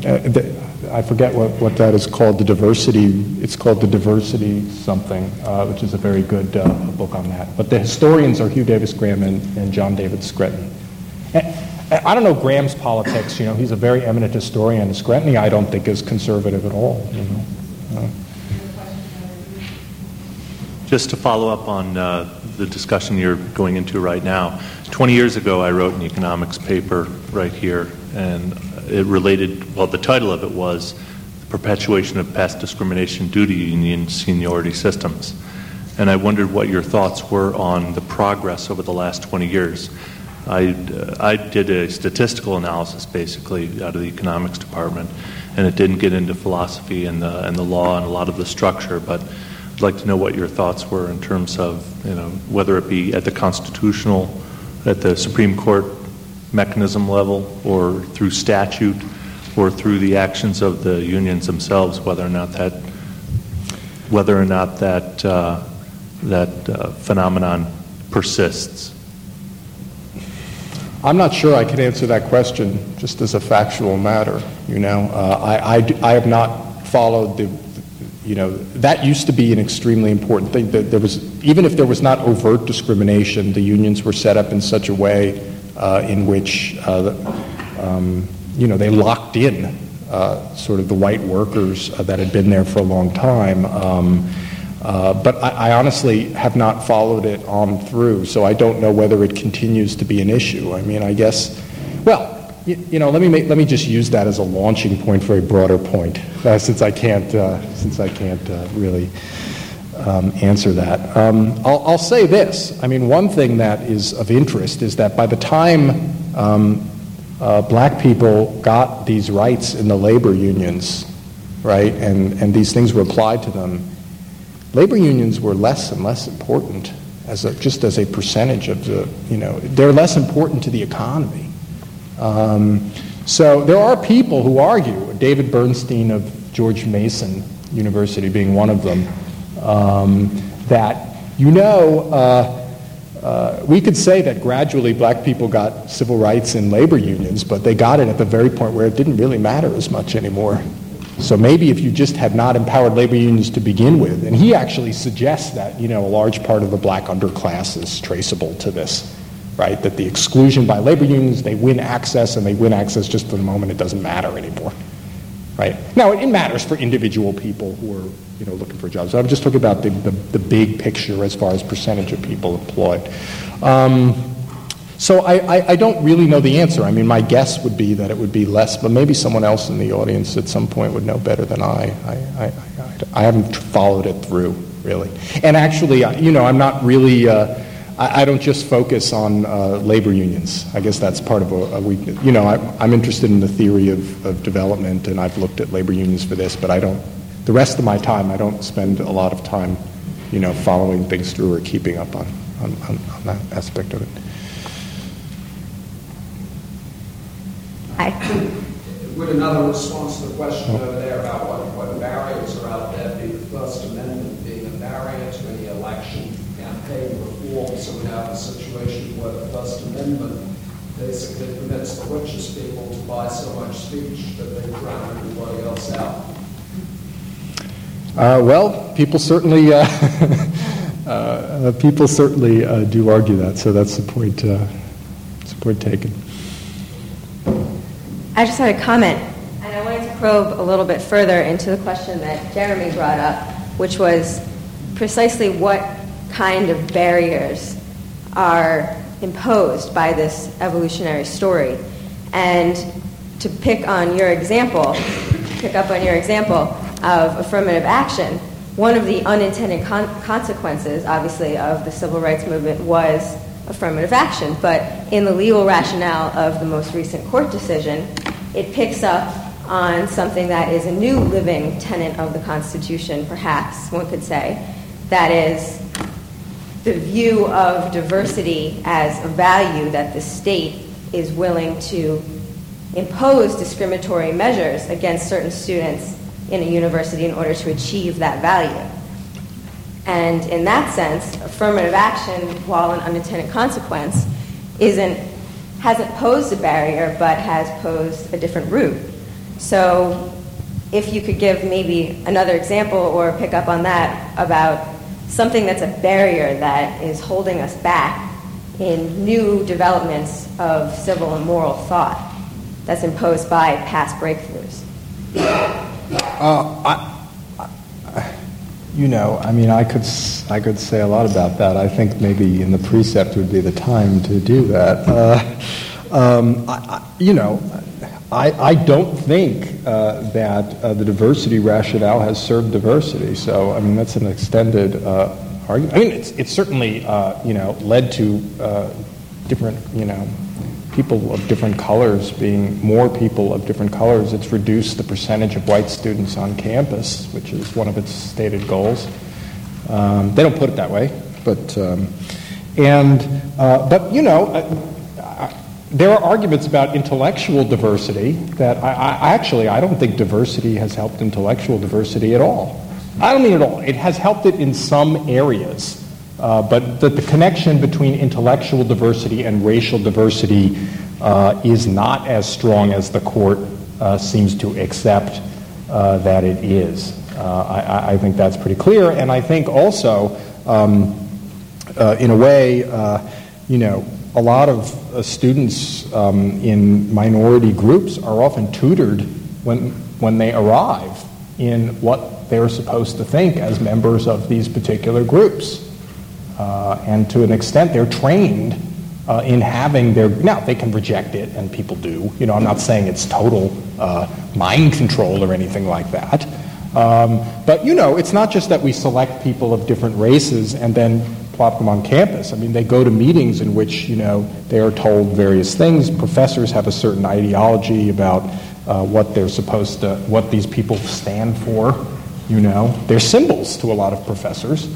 uh, the, I forget what, what that is called, the diversity, it's called the diversity something, uh, which is a very good uh, book on that. But the historians are Hugh Davis Graham and, and John David Skrentny. And, I don't know Graham's politics. You know, he's a very eminent historian. Skrentny, I don't think, is conservative at all. You know. Just to follow up on uh, the discussion you're going into right now, 20 years ago I wrote an economics paper right here, and it related, well, the title of it was The Perpetuation of Past Discrimination Due to Union Seniority Systems. And I wondered what your thoughts were on the progress over the last 20 years. I, uh, I did a statistical analysis basically out of the economics department, and it didn't get into philosophy and the, and the law and a lot of the structure, but I'd like to know what your thoughts were in terms of, you know, whether it be at the constitutional, at the Supreme Court mechanism level, or through statute, or through the actions of the unions themselves, whether or not that, whether or not that, uh, that uh, phenomenon persists. I'm not sure I can answer that question just as a factual matter. You know, uh, I, I, I, have not followed the, you know, that used to be an extremely important thing. That there was, even if there was not overt discrimination, the unions were set up in such a way uh, in which, uh, um, you know, they locked in uh, sort of the white workers uh, that had been there for a long time. Um, uh, but I, I, honestly have not followed it on through, so I don't know whether it continues to be an issue. I mean, I guess, well, you, you know, let me make, let me just use that as a launching point for a broader point, uh, since I can't uh, since I can't uh, really um, answer that. Um, I'll, I'll, say this. I mean, one thing that is of interest is that by the time um, uh, black people got these rights in the labor unions, right, and and these things were applied to them labor unions were less and less important as a, just as a percentage of the, you know, they're less important to the economy. Um, so there are people who argue, David Bernstein of George Mason University being one of them, um, that, you know, uh, uh, we could say that gradually black people got civil rights in labor unions, but they got it at the very point where it didn't really matter as much anymore. So maybe if you just had not empowered labor unions to begin with, and he actually suggests that, you know, a large part of the black underclass is traceable to this, right? That the exclusion by labor unions, they win access, and they win access just for the moment it doesn't matter anymore, right? Now, it, matters for individual people who are, you know, looking for jobs. So I'm just talking about the, the, the big picture as far as percentage of people employed. Um, so I, I, I, don't really know the answer. I mean, my guess would be that it would be less, but maybe someone else in the audience at some point would know better than I. I, I, I haven't followed it through, really. And actually, you know, I'm not really, uh, I, don't just focus on uh, labor unions. I guess that's part of a, a weakness. You know, I, am interested in the theory of, of development, and I've looked at labor unions for this, but I don't, the rest of my time, I don't spend a lot of time, you know, following things through or keeping up on, on, on, on that aspect of it. Hi. With another response to the question over there about what, what barriers are out there, be the First Amendment being a barrier to any election campaign reform, so we have a situation where the First Amendment basically permits the richest people to buy so much speech that they drown everybody else out. Uh, well, people certainly uh, *laughs* uh, people certainly uh, do argue that, so that's the point. Uh, that's the point taken. I just had a comment, and I wanted to probe a little bit further into the question that Jeremy brought up, which was precisely what kind of barriers are imposed by this evolutionary story. And to pick on your example, pick up on your example of affirmative action, one of the unintended con- consequences, obviously, of the civil rights movement was affirmative action. But in the legal rationale of the most recent court decision, it picks up on something that is a new living tenet of the Constitution, perhaps one could say. That is the view of diversity as a value that the state is willing to impose discriminatory measures against certain students in a university in order to achieve that value. And in that sense, affirmative action, while an unintended consequence, isn't, hasn't posed a barrier but has posed a different route. So, if you could give maybe another example or pick up on that about something that's a barrier that is holding us back in new developments of civil and moral thought that's imposed by past breakthroughs? Uh, I, I, you know, I mean, I could I could say a lot about that. I think maybe in the precept would be the time to do that. Uh, um, I, you know, I, I don't think uh, that uh, the diversity rationale has served diversity. So, I mean, that's an extended uh, argument. I mean, it's, it's certainly, uh, you know, led to uh, different, you know, people of different colors being more people of different colors. It's reduced the percentage of white students on campus, which is one of its stated goals. Um, they don't put it that way, but um, and uh, but you know. There are arguments about intellectual diversity that I, I, actually I don't think diversity has helped intellectual diversity at all. I don't mean at all. It has helped it in some areas, uh, but that the connection between intellectual diversity and racial diversity uh, is not as strong as the court uh, seems to accept uh, that it is. Uh, I, I, think that's pretty clear, and I think also, um, uh, in a way, you know, a lot of students um, in minority groups are often tutored when when they arrive in what they're supposed to think as members of these particular groups. Uh, and to an extent, they're trained uh, in having their. Now, they can reject it, and people do. You know, I'm not saying it's total uh, mind control or anything like that. Um, but, you know, it's not just that we select people of different races and then plop them on campus. I mean, they go to meetings in which, you know, they are told various things. Professors have a certain ideology about uh, what they're supposed to, what these people stand for. You know, they're symbols to a lot of professors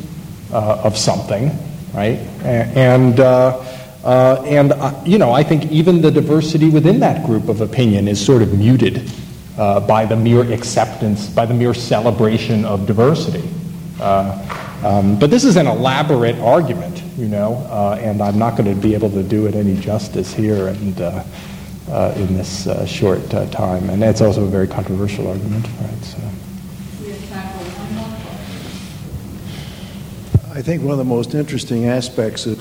uh, of something, right? And, uh, uh, and uh, you know, I think even the diversity within that group of opinion is sort of muted uh, by the mere acceptance, by the mere celebration of diversity. Um, but this is an elaborate argument, you know, uh, and I'm not going to be able to do it any justice here and uh, uh, in this short time. And it's also a very controversial argument, right? So. I think one of the most interesting aspects of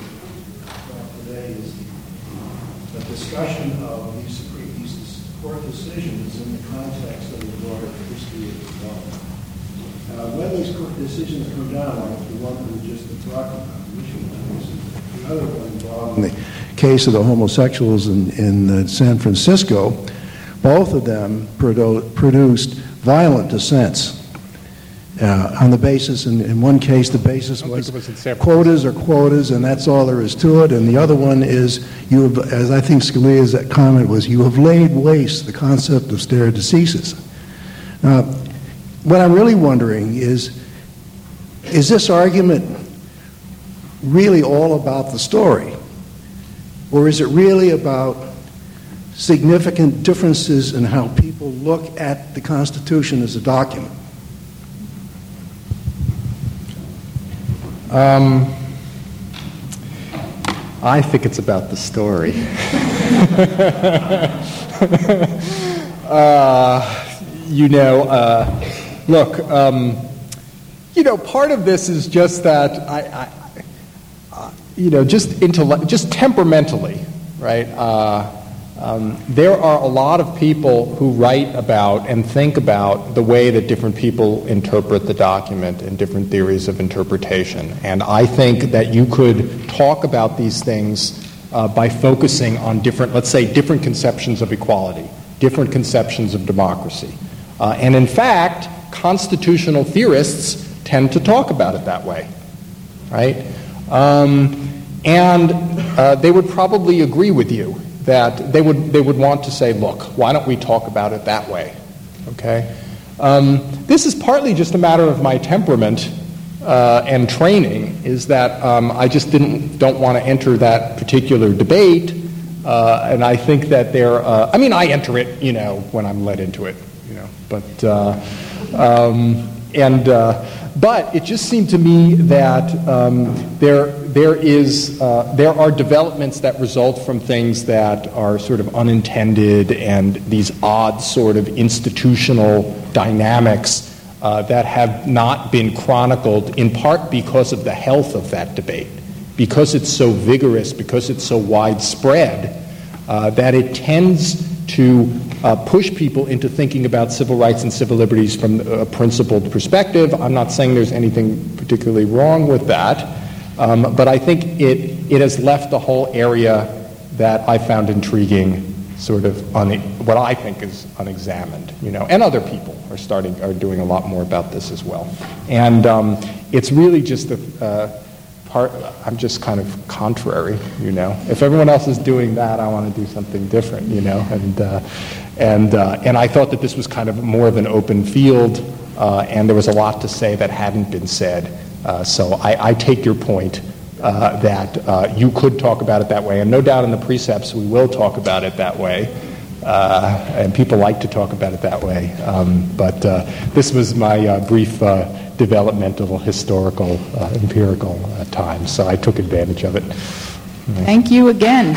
today is the discussion of these, these court decisions in the context of the broader history of development. Uh, when these court decisions come down, like the one that we just talked about, the other one involving the case of the homosexuals in, in uh, San Francisco, both of them produ- produced violent dissents uh, on the basis, in, in one case, the basis was, was quotas or quotas, and that's all there is to it. And the other one is, you have, as I think Scalia's comment was, you have laid waste the concept of stare decisis. Now, what I'm really wondering is, is this argument really all about the story? Or is it really about significant differences in how people look at the Constitution as a document? Um, I think it's about the story. *laughs* uh, you know, uh, look, um, you know, part of this is just that I, I uh, you know, just intellect, just temperamentally, right? Uh, um, there are a lot of people who write about and think about the way that different people interpret the document and different theories of interpretation. And I think that you could talk about these things uh, by focusing on different, let's say, different conceptions of equality, different conceptions of democracy. Uh, and in fact, constitutional theorists tend to talk about it that way, right? Um, and uh, they would probably agree with you that they would, they would want to say, look, why don't we talk about it that way? Okay? Um, this is partly just a matter of my temperament uh, and training, is that um, I just didn't, don't want to enter that particular debate. Uh, and I think that there, uh, I mean, I enter it, you know, when I'm led into it, you know, but, uh, um, and, uh, but it just seemed to me that um, there, there, is, uh, there are developments that result from things that are sort of unintended and these odd sort of institutional dynamics uh, that have not been chronicled in part because of the health of that debate. Because it's so vigorous, because it's so widespread, uh, that it tends to uh, push people into thinking about civil rights and civil liberties from a principled perspective. I'm not saying there's anything particularly wrong with that, um, but I think it, it has left the whole area that I found intriguing sort of un, what I think is unexamined, you know, and other people are starting are doing a lot more about this as well, and um, it's really just the uh, I'm just kind of contrary, you know. If everyone else is doing that, I want to do something different, you know, and uh, and uh, and I thought that this was kind of more of an open field, uh, and there was a lot to say that hadn't been said. Uh, so I, I take your point uh, that uh, you could talk about it that way. And no doubt in the precepts we will talk about it that way. Uh, and people like to talk about it that way. Um, but uh, this was my uh, brief uh, developmental, historical, empirical time, so I took advantage of it. Thank you again.